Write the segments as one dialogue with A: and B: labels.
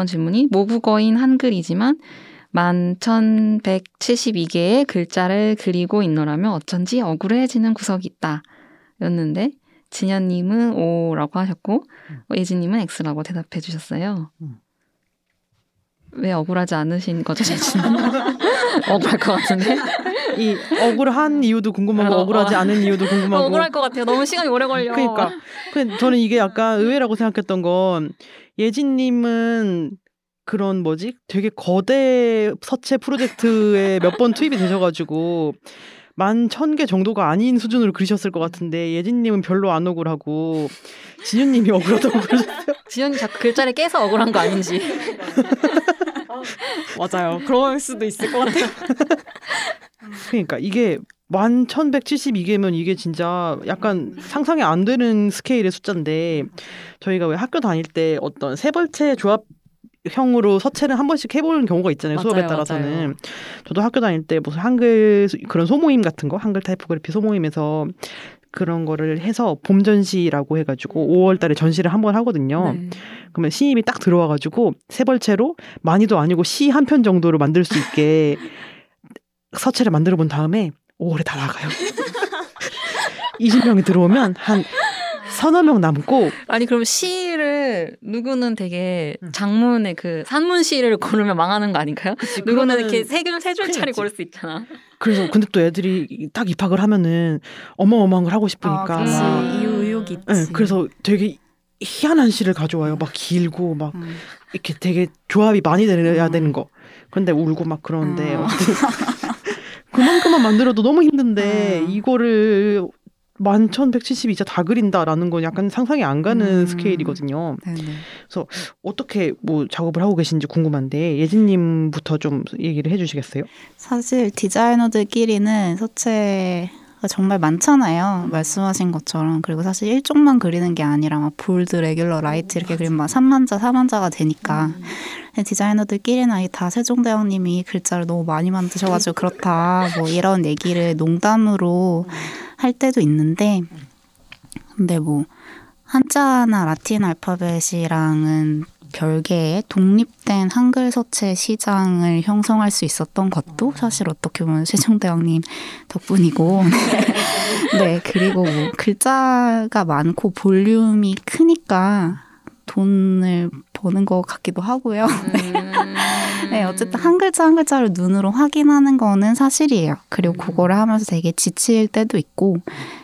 A: 2번 질문이 모국어인 한글이지만 11,172개의 글자를 그리고 있노라면 어쩐지 억울해지는 구석이 있다. 였는데 진현님은 O라고 하셨고
B: 음.
A: 예진님은 X라고 대답해 주셨어요.
B: 음.
A: 왜 억울하지 않으신 거죠, 예진님? 억울할 것 같은데?
B: 이 억울한 이유도 궁금하고
A: 어,
B: 억울하지
A: 어.
B: 않은 이유도 궁금하고.
A: 억울할 것 같아요. 너무 시간이 오래 걸려.
B: 그러니까 그 저는 이게 약간 의외라고 생각했던 건 예진님은 그런 뭐지 되게 거대 서체 프로젝트에 몇 번 투입이 되셔가지고 만 천 개 정도가 아닌 수준으로 그리셨을 것 같은데 예진님은 별로 안 억울하고 진유님이 억울하다고 그러셨어요.
A: 지현이 자꾸 글자를 깨서 억울한 거 아닌지.
C: 맞아요. 그럴 수도 있을 것 같아요.
B: 그러니까 이게 만 천백칠십이 개면 이게 진짜 약간 상상이 안 되는 스케일의 숫자인데 저희가 왜 학교 다닐 때 어떤 세벌체 조합 형으로 서체를 한 번씩 해보는 경우가 있잖아요 수업에
C: 맞아요,
B: 따라서는
C: 맞아요.
B: 저도 학교 다닐 때 무슨 한글 소- 그런 소모임 같은 거 한글 타이포그래피 소모임에서 그런 거를 해서 봄 전시라고 해가지고 5월달에 전시를 한 번 하거든요.
C: 네.
B: 그러면 신입이 딱 들어와가지고 세벌체로 많이도 아니고 시 한 편 정도를 만들 수 있게 서체를 만들어 본 다음에 5월에 다 나가요. 20명이 들어오면 한 서너 명 남고
A: 아니 그럼 시를 누구는 되게
B: 음.
A: 장문의 그 산문 시를 고르면 망하는 거 아닌가요? 누구는
B: 그거는
A: 이렇게
B: 큰일 났지.
A: 고를 수 있잖아.
B: 그래서 근데 또 애들이 딱 입학을 하면은 어마어마한 걸 하고 싶으니까
C: 그치. 막이 의욕이 있지.
B: 네, 그래서 되게 희한한 시를 가져와요. 막 길고 막
C: 음.
B: 이렇게 되게 조합이 많이 돼야 되는 거. 근데 울고 막 그러는데
C: 음.
B: 그만큼만 만들어도 너무 힘든데
C: 음.
B: 이거를 만천 백칠십이자 다 그린다라는 건 약간 상상이 안 가는
C: 음.
B: 스케일이거든요.
C: 네네.
B: 어떻게 뭐 작업을 하고 계신지 궁금한데 예진님부터 좀 얘기를 해주시겠어요?
D: 사실 디자이너들끼리는 서체가 정말 많잖아요. 말씀하신 것처럼. 그리고 사실 일종만 그리는 게 아니라 막 bold, regular, light 이렇게 그리면 막 3만자, 4만자가 되니까. 근데 디자이너들끼리는 다 세종대왕님이 글자를 너무 많이 만드셔가지고 그렇다. 뭐 이런 얘기를 농담으로 할 때도 있는데. 근데 뭐 한자나 라틴 알파벳이랑은 별개의 독립된 한글 서체 시장을 형성할 수 있었던 것도 사실 어떻게 보면 세종대왕님 덕분이고 네 그리고 뭐 글자가 많고 볼륨이 크니까 돈을 버는 것 같기도 하고요. 네, 어쨌든 한 글자 한 글자를 눈으로 확인하는 거는 사실이에요. 그리고 그거를 하면서 되게 지칠 때도 있고,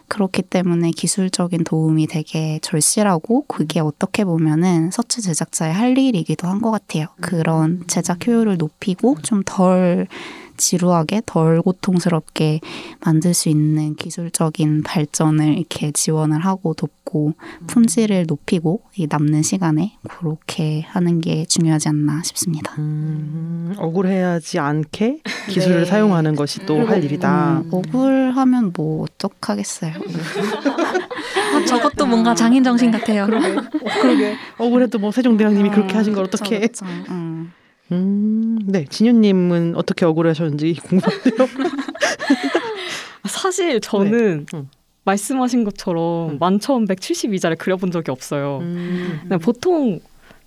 D: 그렇기 때문에 기술적인 도움이 되게 절실하고, 그게 어떻게 보면은 서체 제작자의 할 일이기도 한 것 같아요. 그런 제작 효율을 높이고, 좀 덜 지루하게, 덜 고통스럽게 만들 수 있는 기술적인 발전을 이렇게 지원을 하고 돕고, 품질을 높이고, 이 남는 시간에 그렇게 하는 게 중요하지 않나 싶습니다.
B: 음, 억울해하지 않게 기술을
A: 네.
B: 사용하는 것이 또 할 일이다.
D: 음, 억울하면 뭐 어떡하겠어요.
A: 아, 저것도 뭔가 장인 정신 같아요.
B: 그러게. 어, 그러게. 억울해도 뭐 세종대왕님이 그렇게 하신 걸 어떻게?
D: 음.
B: 음, 네, 진유님은 어떻게 억울하셨는지 궁금한데요.
C: 사실 저는
B: 네. 음.
C: 말씀하신 것처럼
B: 음.
C: 만천백칠십이자를 그려본 적이 없어요.
B: 음,
C: 보통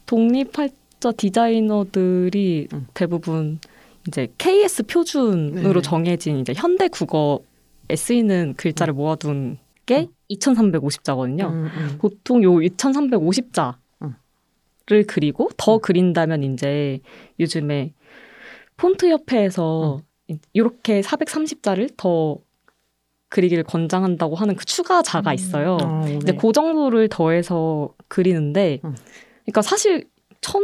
C: 독립할자 디자이너들이
B: 음.
C: 대부분 이제 KS 표준으로
B: 네.
C: 정해진 이제 현대 국어에 쓰이는 글자를 모아둔 게 2,350자거든요.
B: 음, 음.
C: 보통 요 2,350자 를
B: 음.
C: 그리고 더 그린다면 이제 요즘에 폰트 협회에서 이렇게 430자를 더 그리기를 권장한다고 하는 그 추가자가 있어요.
B: 아, 네.
C: 이제 그 정도를 더해서 그리는데,
B: 음.
C: 그러니까 사실 천,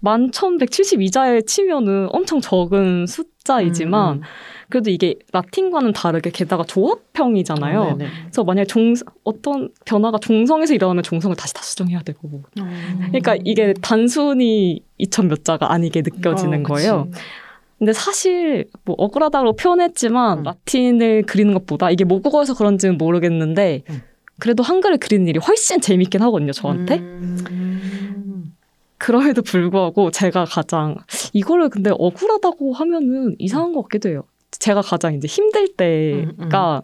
C: 만 천백칠십이 자에 치면은 엄청 적은 숫자이지만,
B: 음,
C: 그래도 이게 라틴과는 다르게 게다가 조합형이잖아요.
B: 음. 네네.
C: 그래서 만약에 종, 어떤 변화가 종성에서 일어나면 종성을 다시 다 수정해야 되고. 그러니까 이게 단순히 이천 몇 자가 아니게 느껴지는
B: 어, 그치.
C: 거예요. 근데 사실 뭐 억울하다고 표현했지만
B: 음.
C: 라틴을 그리는 것보다 이게 모국어에서 그런지는 모르겠는데
B: 음.
C: 그래도 한글을 그리는 일이 훨씬 재밌긴 하거든요 저한테
B: 음.
C: 그럼에도 불구하고 제가 가장 이거를 근데 억울하다고 하면은 이상한 것 같기도 해요 제가 가장 이제 힘들
B: 음,
C: 때가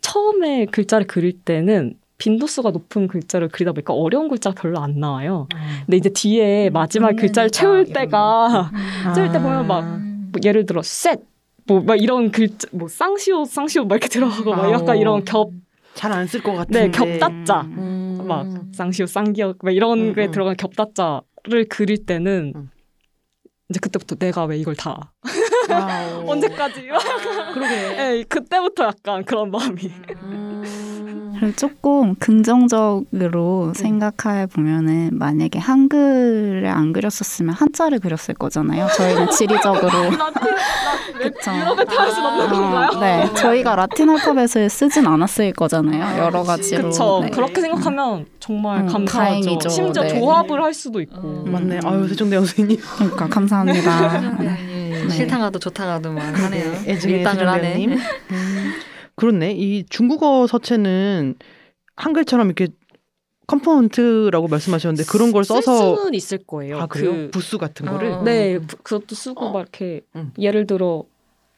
C: 처음에 글자를 그릴 때는 빈도수가 높은 글자를 그리다 보니까 어려운 글자가 별로 안 나와요. 근데 이제 뒤에 마지막 글자를 채울 때가 채울 때 보면 막 뭐 예를 들어 셋, 뭐 막 이런 글자, 뭐 쌍시옷, 쌍시옷 막 이렇게 들어가고 막 약간 이런 겹,
B: 잘 안 쓸 것 같은데.
C: 네 겹다자,
A: 음.
C: 막 쌍시옷, 쌍기역 막 이런
B: 음,
C: 게
B: 음.
C: 들어간 겹다자를 그릴 때는
B: 음.
C: 이제 그때부터 내가 왜 이걸 다. 언제까지
B: 그러게.
C: 네, 그때부터 약간 그런 마음이
D: 그리고 조금 긍정적으로 생각해 보면은 만약에 한글을 안 그렸었으면 한자를 그렸을 거잖아요. 저희는 지리적으로 그쵸.
C: 건가요?
D: 어, 네, 저희가 라틴 알파벳을 쓰진 않았을 거잖아요. 여러 가지로.
C: 그쵸.
D: 네.
C: 그렇게 생각하면 정말
D: 음,
C: 감사하죠.
D: 다행이죠.
C: 심지어
D: 네.
C: 조합을 할 수도 있고.
A: 음.
B: 맞네. 아유 세종대왕 선생님.
D: 그러니까 감사합니다. 네.
A: 네. 싫다가도 좋다가도 막 하네요.
B: 애증의
A: 밀당을 하네.
B: 세종대왕님. 음, 그렇네. 이 중국어 서체는 한글처럼 이렇게 component라고 말씀하셨는데 그런
C: 걸쓸
B: 써서
C: 수는 있을 거예요.
B: 아 그래요?
C: 그,
B: 부수 같은
A: 어.
B: 거를.
C: 네, 부- 그것도 쓰고 막 이렇게
B: 음.
C: 예를 들어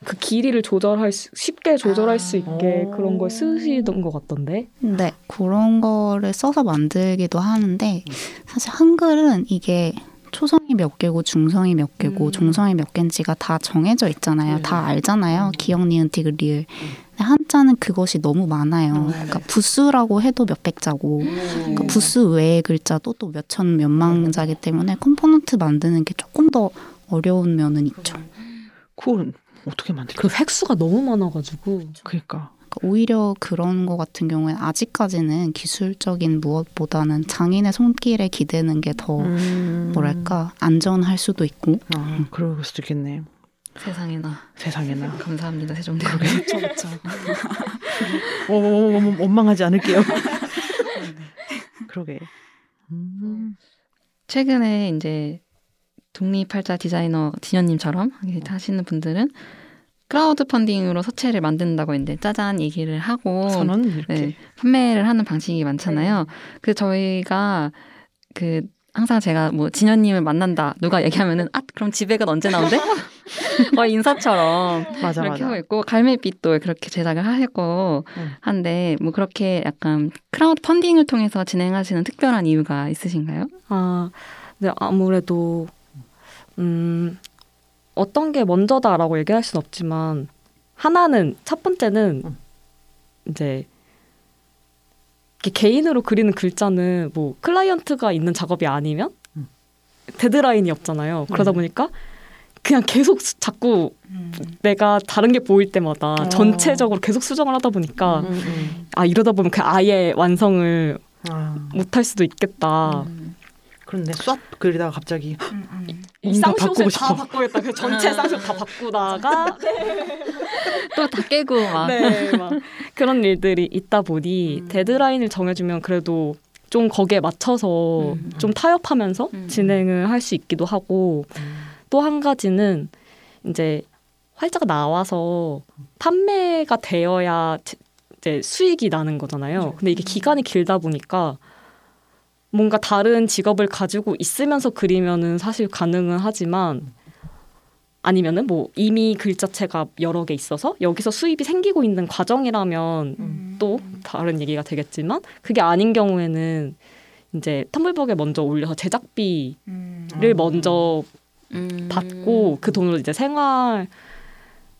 C: 그 길이를 조절할 수, 쉽게 조절할
A: 아.
C: 수 있게
B: 오.
C: 그런 걸 쓰시던 것 같던데.
D: 네, 그런 거를 써서 만들기도 하는데 사실 한글은 이게 초성이 몇 개고 중성이 몇 개고
A: 음.
D: 종성이 몇 개인지가 다 정해져 있잖아요.
B: 음.
D: 다 알잖아요.
B: 음.
D: 기억, 니은, 디귿, 리을. 한자는 그것이 너무 많아요.
B: 음.
D: 그러니까 부수라고 해도 몇백 자고 그러니까 부수 외의 글자도 또 몇천 몇만 자기 때문에 component 만드는 게 조금 더 어려운 면은 있죠.
B: 그건 어떻게 만들까?
C: 그 획수가 너무 많아가지고.
B: 그러니까.
D: 그러니까 오히려 그런 거 같은 경우에는 아직까지는 기술적인 무엇보다는 장인의 손길에 기대는 게더
B: 음.
D: 뭐랄까 안전할 수도 있고
B: 아, 그럴 수도 있겠네.
A: 세상에나
B: 세상에나.
A: 감사합니다 세종대왕.
C: 그렇죠, 그렇죠.
B: 어, 원망하지 않을게요. 그러게. 음.
A: 최근에 이제 독립활자 디자이너 진현님처럼 하시는 분들은 크라우드 펀딩으로 서체를 만든다고 했는데 짜잔 얘기를 하고. 네, 판매를 하는 방식이 많잖아요. 그 저희가 그 항상 제가 뭐 진현님을 만난다 누가 얘기하면은 아 그럼 지백은 언제 나온대? 거의 인사처럼
B: 맞아
A: 이렇게
B: 맞아.
A: 하고 있고 갈매빛도 그렇게 제작을 하셨고
B: 응.
A: 한데 뭐 그렇게 약간 크라우드 펀딩을 통해서 진행하시는 특별한 이유가 있으신가요?
C: 아, 네, 아무래도, 음, 어떤 게 먼저다라고 얘기할 수는 없지만, 하나는, 첫 번째는,
B: 음.
C: 이제, 개인으로 그리는 글자는 뭐, 클라이언트가 있는 작업이 아니면,
B: 음.
C: 데드라인이 없잖아요. 그러다
B: 음.
C: 보니까, 그냥 계속 수- 자꾸 내가 다른 게 보일 때마다
B: 어.
C: 전체적으로 계속 수정을 하다 보니까,
B: 음, 음.
C: 아, 이러다 보면 그 아예 완성을
B: 아,
C: 못할 수도 있겠다.
B: 그런데 쫙 그리다가 갑자기
C: 이
B: 뭔가
C: 쌍시옷을
B: 바꾸고
C: 다
B: 싶어.
C: 바꾸겠다. 그 전체 쌍시옷 다 바꾸다가
A: 또다 깨고 막
C: 네, 막 그런 일들이 있다 보니 데드라인을 정해주면 그래도 좀 거기에 맞춰서
A: 음.
C: 좀 타협하면서
A: 음.
C: 진행을 할 수 있기도 하고 또 한 가지는 이제 활자가 나와서 판매가 되어야 지- 이제 수익이 나는 거잖아요. 근데 이게 기간이 길다 보니까 뭔가 다른 직업을 가지고 있으면서 그리면은 사실 가능은 하지만 아니면은 뭐 이미 글자체가 여러 개 있어서 여기서 수입이 생기고 있는 과정이라면 또 다른 얘기가 되겠지만 그게 아닌 경우에는 이제 텀블벅에 먼저 올려서 제작비를 먼저
A: 음.
C: 받고 그 돈으로 이제 생활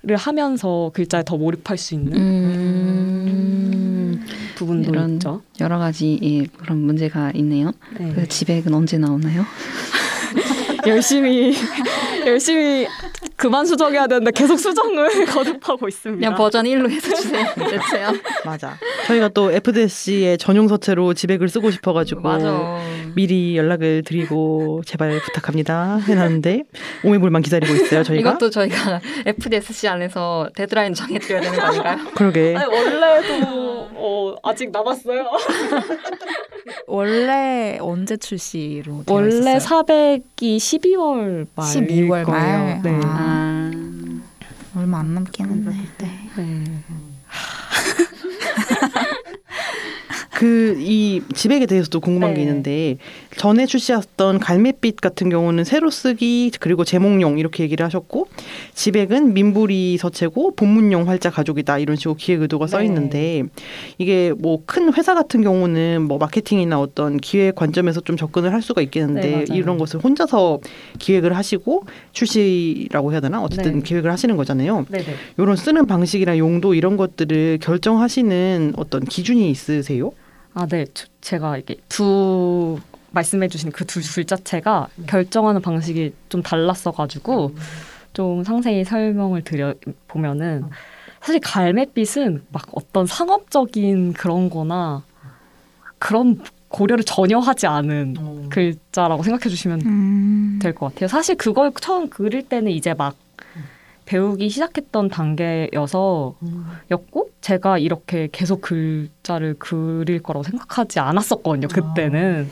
C: 을 하면서 글자에 더 몰입할 수 있는
A: 음.
C: 부분도
A: 이런
C: 있죠.
A: 여러 가지 예, 그런 문제가 있네요.
C: 네.
A: 그 지백은 언제 나오나요?
C: 열심히 열심히 그만 수정해야 되는데 계속 수정을 거듭하고 있습니다.
A: 그냥 버전 1로 해서 주세요. 대체요.
B: 맞아. 저희가 또 FDS의 전용 서체로 지백을 쓰고 싶어가지고
A: 맞아.
B: 미리 연락을 드리고 제발 부탁합니다 해놨는데 오매불만 기다리고 있어요 저희가.
A: 이것도 저희가 FDSC 안에서 데드라인 정해드려야 되는 거 아닌가요?
B: 그러게.
C: 아니, 원래도 어, 아직 남았어요.
D: 원래 언제 출시로 되어
C: 원래
D: 있었어요?
C: 400이 12월 말
D: 12월 말.
C: 거예요. 네.
D: 아.
A: 아,
D: 얼마 안 남긴 했네. 네.
C: 네.
B: 그 이 지백에 대해서도 궁금한 게
C: 네.
B: 있는데 전에 출시했던 갈매빛 같은 경우는 새로 쓰기 그리고 제목용 이렇게 얘기를 하셨고 지백은 민부리 서체고 본문용 활자 가족이다 이런 식으로 기획 의도가 써
C: 네.
B: 있는데 이게 뭐 큰 회사 같은 경우는 뭐 마케팅이나 어떤 기획 관점에서 좀 접근을 할 수가 있겠는데
C: 네.
B: 이런 것을 혼자서 기획을 하시고 출시라고 해야 되나 어쨌든
C: 네.
B: 기획을 하시는 거잖아요.
C: 네 네.
B: 이런 쓰는 방식이나 용도 이런 것들을 결정하시는 어떤 기준이 있으세요?
C: 아, 네. 저- 제가 이게 두 말씀해 주신 그두 글자체가 결정하는 방식이 좀 달랐어 가지고 좀 상세히 설명을 드려 보면은 사실 갈매빛은 막 어떤 상업적인 그런 거나 그런 고려를 전혀 하지 않은 글자라고 생각해 주시면
D: 음.
C: 될것 같아요. 사실 그걸 처음 그릴 때는 이제 막 배우기 시작했던 단계여서 였고 제가 이렇게 계속 글자를 그릴 거라고 생각하지 않았었거든요. 그때는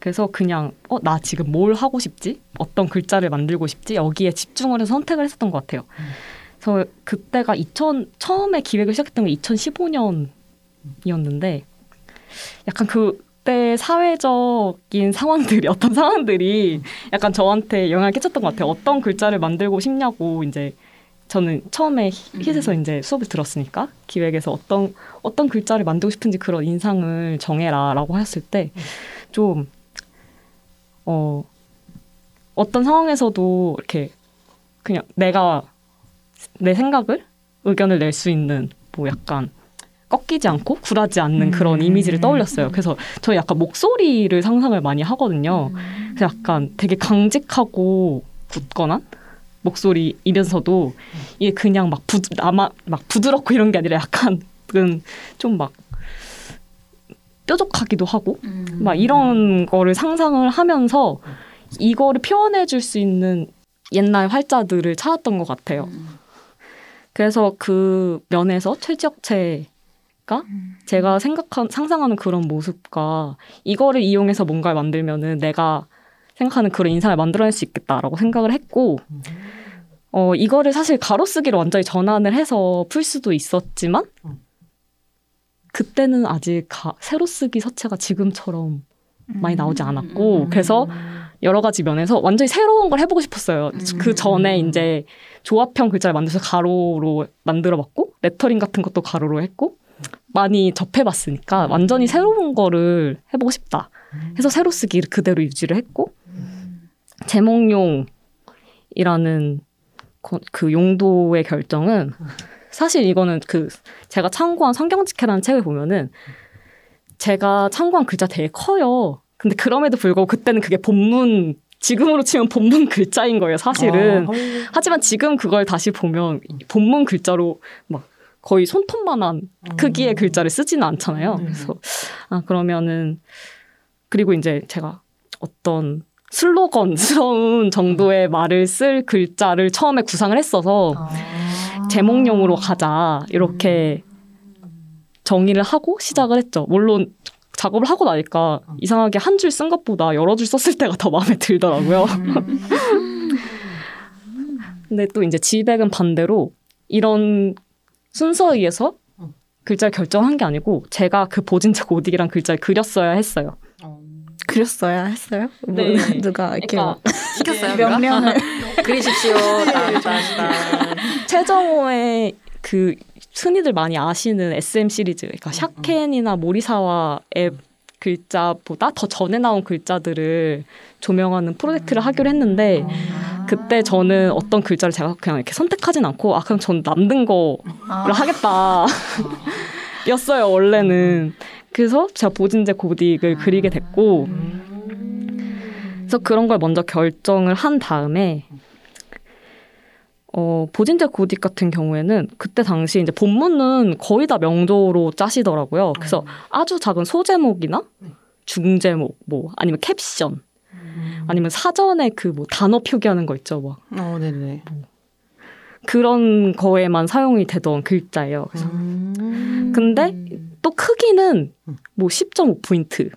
C: 그래서 그냥 어 나 지금 뭘 하고 싶지? 어떤 글자를 만들고 싶지? 여기에 집중을 해서 선택을 했었던 것 같아요. 그래서 그때가 2000 처음에 기획을 시작했던 게 2015년이었는데 약간 그때 사회적인 상황들이 어떤 상황들이 약간 저한테 영향을 끼쳤던 것 같아요. 어떤 글자를 만들고 싶냐고 이제 저는 처음에 힛에서 이제 수업을 들었으니까 기획에서 어떤 어떤 글자를 만들고 싶은지 그런 인상을 정해라라고 했을 때좀 어, 어떤 상황에서도 이렇게 그냥 내가 내 생각을 의견을 낼 수 있는 뭐 약간 꺾이지 않고 굴하지 않는 그런 이미지를 떠올렸어요. 그래서 저 약간 목소리를 상상을 많이 하거든요. 그래서 약간 되게 강직하고 굳건한 목소리이면서도 이게 그냥 막 부, 아마 막 부드럽고 이런 게 아니라 약간 좀막 뾰족하기도 하고 막 이런 거를 상상을 하면서 이거를 표현해 줄 수 있는 옛날 활자들을 찾았던 것 같아요. 그래서 그 면에서 최지혁체가 제가 생각한 상상하는 그런 모습과 이거를 이용해서 뭔가를 만들면은 내가 생각하는 그런 인상을 만들어낼 수 있겠다라고 생각을 했고 어 이거를 사실 가로쓰기로 완전히 전환을 해서 풀 수도 있었지만 그때는 아직 가, 세로쓰기 서체가 지금처럼 많이 나오지 않았고 그래서 여러 가지 면에서 완전히 새로운 걸 해보고 싶었어요. 그 전에 이제 조합형 글자를 만들어서 가로로 만들어봤고 레터링 같은 것도 가로로 했고 많이 접해봤으니까 완전히 새로운 거를 해보고 싶다. 해서 세로쓰기를 그대로 유지를 했고 제목용이라는 거- 그 용도의 결정은 사실 이거는 그 제가 참고한 성경직해라는 책을 보면은 제가 참고한 글자 되게 커요. 근데 그럼에도 불구하고 그때는 그게 본문 지금으로 치면 본문 글자인 거예요, 사실은.
B: 아,
C: 하지만 지금 그걸 다시 보면 본문 글자로 막 거의 손톱만한 크기의 글자를 쓰지는 않잖아요. 그래서 아 그러면은 그리고 이제 제가 어떤 슬로건스러운 정도의 말을 쓸 글자를 처음에 구상을 했어서 제목용으로 가자 이렇게 정의를 하고 시작을 했죠. 물론 작업을 하고 나니까 이상하게 한 줄 쓴 것보다 여러 줄 썼을 때가 더 마음에 들더라고요. 근데 또 이제 지백은 반대로 이런 순서에 의해서 글자를 결정한 게 아니고 제가 그 보진체 고딕이란 글자를 그렸어야 했어요.
D: 그렸어야 했어요? 뭐,
C: 네.
D: 누가 이렇게
C: 그러니까
A: 시켰어요.
D: 명령을
A: 그리십시오. 딴딴딴.
C: 최정호의 그 흔히들 많이 아시는 SM 시리즈, 그러니까 샤켄이나 모리사와의 글자보다 더 전에 나온 글자들을 조명하는 프로젝트를 하기로 했는데 그때 저는 어떤 글자를 제가 그냥 이렇게 선택하진 않고 아 그냥 전 남는 거를 하겠다 였어요 원래는 그래서 제가 보진제 고딕을 그리게 됐고 그래서 그런 걸 먼저 결정을 한 다음에 어, 보진제 고딕 같은 경우에는 그때 당시 이제 본문은 거의 다 명조로 짜시더라고요. 그래서 아주 작은 소제목이나 중제목, 뭐 아니면 캡션, 아니면 사전에 그 뭐 단어 표기하는 거 있죠, 뭐
B: 어, 네네.
C: 그런 거에만 사용이 되던 글자예요. 그래서
B: 음.
C: 근데 또 크기는 뭐 10.5포인트,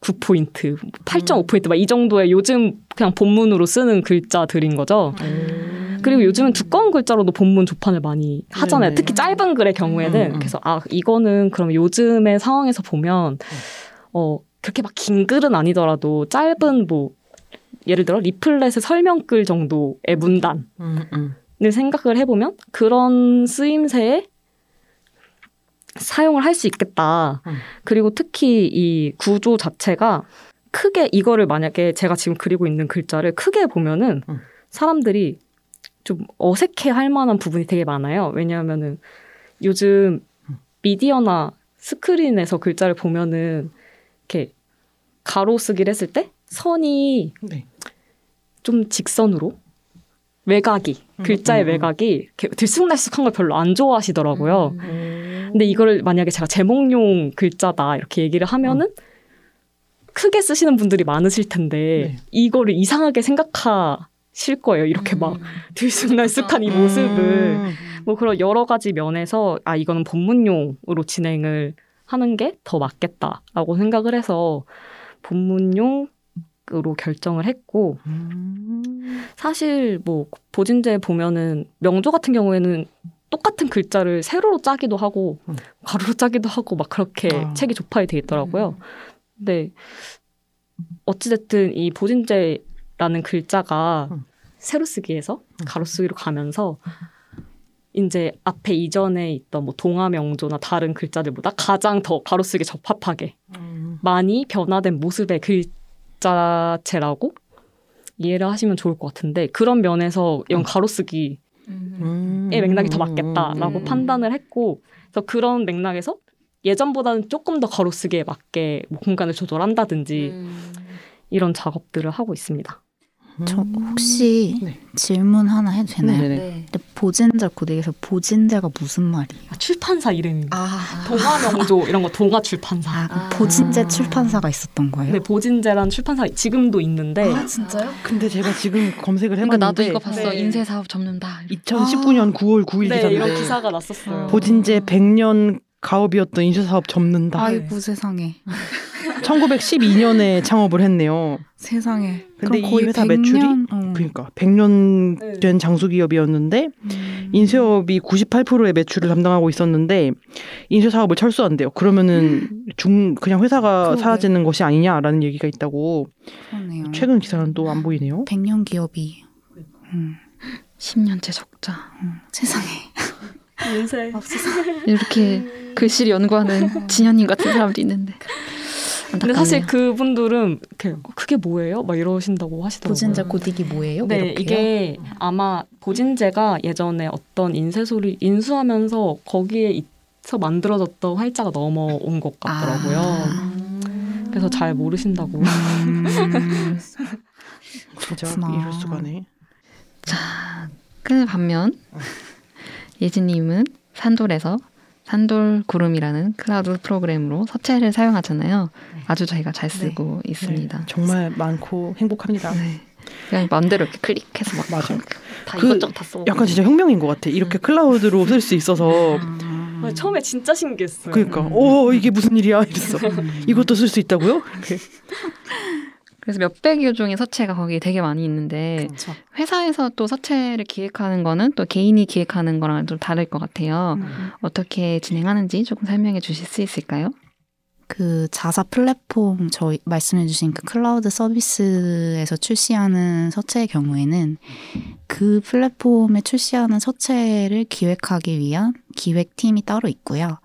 C: 9포인트, 8.5포인트 막 이 정도의 요즘 그냥 본문으로 쓰는 글자들인 거죠. 그리고 요즘은 두꺼운 글자로도 본문 조판을 많이 하잖아요.
B: 네네.
C: 특히 짧은 글의 경우에는
B: 음, 음.
C: 그래서 아 이거는 그럼 요즘의 상황에서 보면 어 그렇게 막 긴 글은 아니더라도 짧은 뭐 예를 들어 리플렛의 설명글 정도의 문단을
B: 음, 음.
C: 생각을 해보면 그런 쓰임새에 사용을 할 수 있겠다.
B: 음.
C: 그리고 특히 이 구조 자체가 크게 이거를 만약에 제가 지금 그리고 있는 글자를 크게 보면은
B: 음.
C: 사람들이 좀 어색해 할 만한 부분이 되게 많아요. 왜냐하면은 요즘 미디어나 스크린에서 글자를 보면은 이렇게 가로 쓰기를 했을 때 선이
B: 네.
C: 좀 직선으로 외곽이 글자의
B: 음, 음, 음.
C: 외곽이 이렇게 들쑥날쑥한 걸 별로 안 좋아하시더라고요.
B: 음.
C: 근데 이거를 만약에 제가 제목용 글자다 이렇게 얘기를 하면은 크게 쓰시는 분들이 많으실 텐데
B: 네.
C: 이거를 이상하게 생각하실 거예요. 이렇게 막 들쑥날쑥한 이 모습을
B: 음.
C: 뭐 그런 여러 가지 면에서 아 이거는 본문용으로 진행을 하는 게 더 맞겠다라고 생각을 해서 본문용 으로 결정을 했고
B: 음.
C: 사실 뭐 보진제 보면은 명조 같은 경우에는 똑같은 글자를 세로로 짜기도 하고
B: 음.
C: 가로로 짜기도 하고 막 그렇게
B: 아.
C: 책이 조파이 돼 있더라고요. 근데 어찌됐든 이 보진제라는 글자가
B: 음.
C: 세로 쓰기에서 가로 쓰기로 가면서 이제 앞에 이전에 있던 뭐 동화 명조나 다른 글자들보다 가장 더 가로 쓰기 적합하게
B: 음.
C: 많이 변화된 모습의 글자체라고 이해를 하시면 좋을 것 같은데 그런 면에서 이건 가로 쓰기 의
B: 음.
C: 맥락이 더 맞겠다라고
A: 음.
C: 판단을 했고 그래서 그런 맥락에서 예전보다는 조금 더 가로쓰기에 맞게 뭐 공간을 조절한다든지 이런 작업들을 하고 있습니다.
D: 저 혹시
B: 네.
D: 질문 하나 해도 되나요?
B: 네네.
A: 네.
D: 근데 보진자 고딕에서 보진자가 무슨 말이에요?
C: 아, 출판사 이름입니다.
D: 아,
C: 동화 명조 이런 거 동화 출판사.
D: 아,
A: 아.
D: 보진제 출판사가 있었던 거예요?
C: 네, 보진제란 출판사 지금도 있는데
A: 아 진짜요?
B: 근데 제가 지금 검색을
A: 그러니까
B: 해봤는데
A: 나도 이거 봤어.
C: 네.
A: 인쇄 사업 접는다.
B: 2019년 9월 9일
C: 네,
B: 기사인데
C: 이런 기사가 났었어요.
B: 보진제 100년 가업이었던 인쇄 사업 접는다.
D: 아이고 세상에
B: 1912년에 창업을 했네요.
D: 세상에
B: 근데 이
D: 거의
B: 회사
D: 100년?
B: 매출이
D: 어.
B: 그러니까 100년
C: 네.
B: 된 장수 기업이었는데
D: 음.
B: 인쇄업이 98%의 매출을 담당하고 있었는데 인쇄 사업을 철수한대요. 그러면은 중 그냥 회사가
D: 그러게.
B: 사라지는 것이 아니냐라는 얘기가 있다고
D: 그러네요.
B: 최근 기사는 또 안 보이네요.
D: 100년 기업이 음,
A: 10년째 적자.
D: 음, 세상에
C: 인쇄.
A: 이렇게 글씨를 연구하는 진현님 같은 사람도 있는데.
C: 근데 사실 그분들은 이렇게 어, 그게 뭐예요? 막 이러신다고 하시더라고요.
D: 보진제 고딕이 뭐예요?
C: 네,
D: 이렇게요?
C: 이게 아마 보진제가 예전에 어떤 인쇄소를 인수하면서 거기에 있어 만들어졌던 활자가 넘어온 것 같더라고요.
D: 아.
C: 그래서 잘 모르신다고.
D: 음,
B: 진짜
D: 그렇구나.
B: 이럴 수가네.
A: 그 반면 예진님은 산돌에서 산돌 구름이라는 클라우드 프로그램으로 서체를 사용하잖아요. 아주 저희가 잘 쓰고 있습니다.
B: 정말 많고 행복합니다.
A: 네. 그냥 마음대로 이렇게 클릭해서 막
B: 맞아.
A: 다
B: 그
A: 이것저것 다 써.
B: 약간 진짜 혁명인 것 같아. 이렇게 클라우드로 쓸 수 있어서
D: 음.
C: 처음에 진짜 신기했어요.
B: 그러니까 오 이게 무슨 일이야 이랬어. 이것도 쓸 수 있다고요?
A: 그래서 몇백 여 종의 서체가 거기 되게 많이 있는데
C: 그렇죠.
A: 회사에서 또 서체를 기획하는 거는 또 개인이 기획하는 거랑 좀 다를 것 같아요.
D: 음.
A: 어떻게 진행하는지 조금 설명해 주실 수 있을까요?
D: 그 자사 플랫폼 저희 말씀해 주신 그 클라우드 서비스에서 출시하는 서체의 경우에는 그 플랫폼에 출시하는 서체를 기획하기 위한 기획팀이 따로 있고요.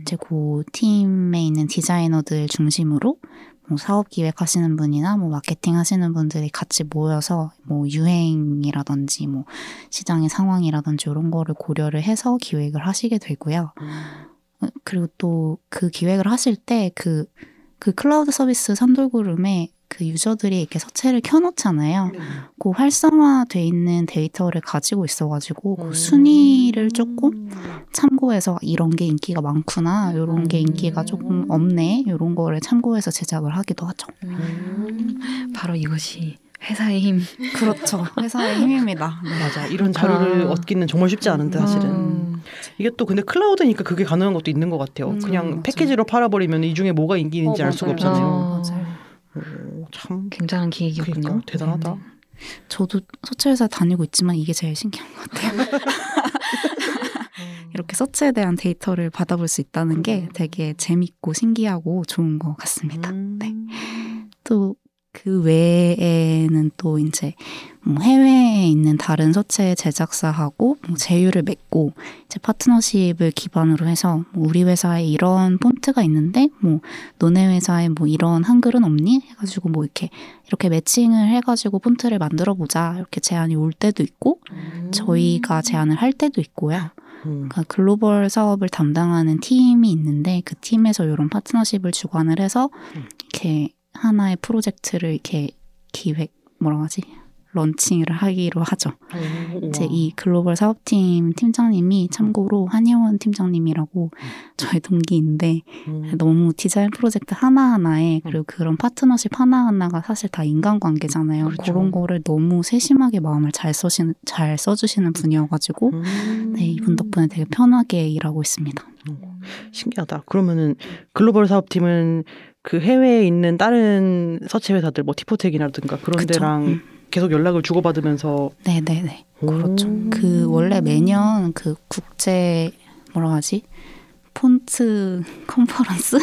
D: 이제 그 팀에 있는 디자이너들 중심으로 뭐 사업 기획하시는 분이나 뭐 마케팅 하시는 분들이 같이 모여서 뭐 유행이라든지 뭐 시장의 상황이라든지 이런 거를 고려를 해서 기획을 하시게 되고요. 어, 그리고 또 그 기획을 하실 때 그 그 클라우드 서비스 산돌그룹에 그 유저들이 이렇게 서체를 켜놓잖아요. 그 활성화돼 있는 데이터를 가지고 있어가지고 그 순위를 조금 참고해서 이런 게 인기가 많구나, 이런 게 인기가 조금 없네, 이런 거를 참고해서 제작을 하기도 하죠.
A: 바로 이것이 회사의 힘.
D: 그렇죠. 회사의 힘입니다.
B: 맞아. 이런 자료를
A: 아.
B: 얻기는 정말 쉽지 않은데 사실은
A: 음.
B: 이게 또 근데 클라우드니까 그게 가능한 것도 있는 것 같아요.
D: 음,
B: 그냥
D: 맞아요.
B: 패키지로 팔아버리면 이 중에 뭐가 인기 있는지
C: 어,
B: 알 수가
C: 맞아요.
B: 없잖아요.
A: 어,
D: 맞아요.
B: 오, 참
A: 굉장한 기획이었군요.
B: 그러니까 대단하다.
A: 네.
D: 저도 서체회사 다니고 있지만 이게 제일 신기한 것 같아요. 이렇게 서치에 대한 데이터를 받아볼 수 있다는 게 되게 재밌고 신기하고 좋은 것 같습니다. 네. 또 그 외에는 또 이제 뭐 해외에 있는 다른 서체 제작사하고 뭐 제휴를 맺고 이제 파트너십을 기반으로 해서 뭐 우리 회사에 이런 폰트가 있는데 뭐 너네 회사에 뭐 이런 한글은 없니? 해가지고 뭐 이렇게 이렇게 매칭을 해가지고 폰트를 만들어 보자 이렇게 제안이 올 때도 있고 저희가 제안을 할 때도 있고요.
B: 음.
D: 그러니까 글로벌 사업을 담당하는 팀이 있는데 그 팀에서 이런 파트너십을 주관을 해서 이렇게 하나의 프로젝트를 이렇게 기획 뭐라 하지 런칭을 하기로 하죠. 이제 이 글로벌 사업팀 팀장님이 참고로 한혜원 팀장님이라고 저희 동기인데
B: 음.
D: 너무 디자인 프로젝트 하나하나에 그리고 그런 파트너십 하나하나가 사실 다 인간관계잖아요.
B: 그렇죠.
D: 그런 거를 너무 세심하게 마음을 잘 써시는 잘 써주시는 분이어가지고
B: 음.
D: 네 이분 덕분에 되게 편하게 일하고 있습니다.
B: 신기하다. 그러면은 글로벌 사업팀은 그 해외에 있는 다른 서체 회사들 뭐 티포텍이라든가 그런
D: 그쵸.
B: 데랑
D: 음.
B: 계속 연락을 주고받으면서
D: 네네네. 그렇죠.
B: 오.
D: 그 원래 매년 그 국제 뭐라 하지? 폰트 컨퍼런스?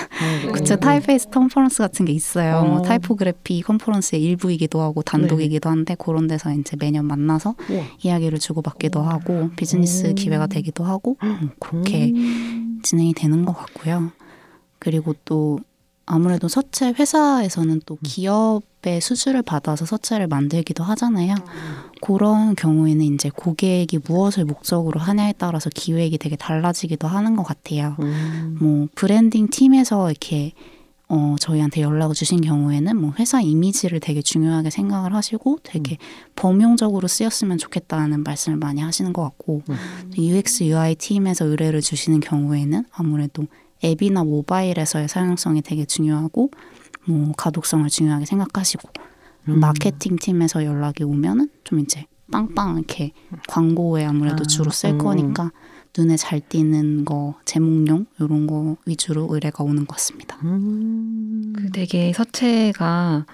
D: 국제 typeface 컨퍼런스 같은 게 있어요.
B: 어.
D: 뭐 타이포그래피 컨퍼런스의 일부이기도 하고 단독이기도 한데 그런 데서 이제 매년 만나서
B: 우와.
D: 이야기를 주고받기도 하고 비즈니스
B: 오.
D: 기회가 되기도 하고 뭐 그렇게
B: 음.
D: 진행이 되는 것 같고요. 그리고 또 아무래도 서체 회사에서는 또 기업의 수주를 받아서 서체를 만들기도 하잖아요. 그런 경우에는 이제 고객이 무엇을 목적으로 하냐에 따라서 기획이 되게 달라지기도 하는 것 같아요.
B: 음.
D: 뭐 브랜딩 팀에서 이렇게 어 저희한테 연락을 주신 경우에는 뭐 회사 이미지를 되게 중요하게 생각을 하시고 되게 범용적으로 쓰였으면 좋겠다는 말씀을 많이 하시는 것 같고
B: 음.
D: UX UI 팀에서 의뢰를 주시는 경우에는 아무래도 앱이나 모바일에서의 사용성이 되게 중요하고 뭐 가독성을 중요하게 생각하시고
B: 음.
D: 마케팅 팀에서 연락이 오면은 좀 이제 빵빵 이렇게 광고에 아무래도
B: 아,
D: 주로 쓸
B: 음.
D: 거니까 눈에 잘 띄는 거 제목용 이런 거 위주로 의뢰가 오는 것 같습니다.
B: 음.
A: 그 되게 서체가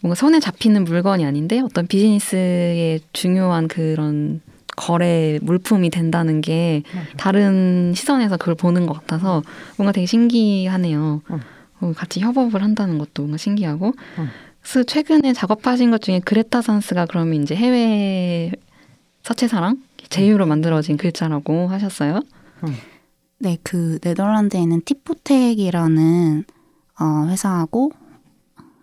A: 뭔가 손에 잡히는 물건이 아닌데 어떤 비즈니스의 중요한 그런 거래 물품이 된다는 게 다른 시선에서 그걸 보는 것 같아서 뭔가 되게 신기하네요.
B: 음.
A: 어, 같이 협업을 한다는 것도 뭔가 신기하고.
B: 음.
A: 그래서 최근에 작업하신 것 중에 그레타 산스가 그러면 이제 해외 서체사랑 제휴로 만들어진 글자라고 하셨어요.
D: 네, 그 네덜란드에 있는 티포텍이라는 어, 회사하고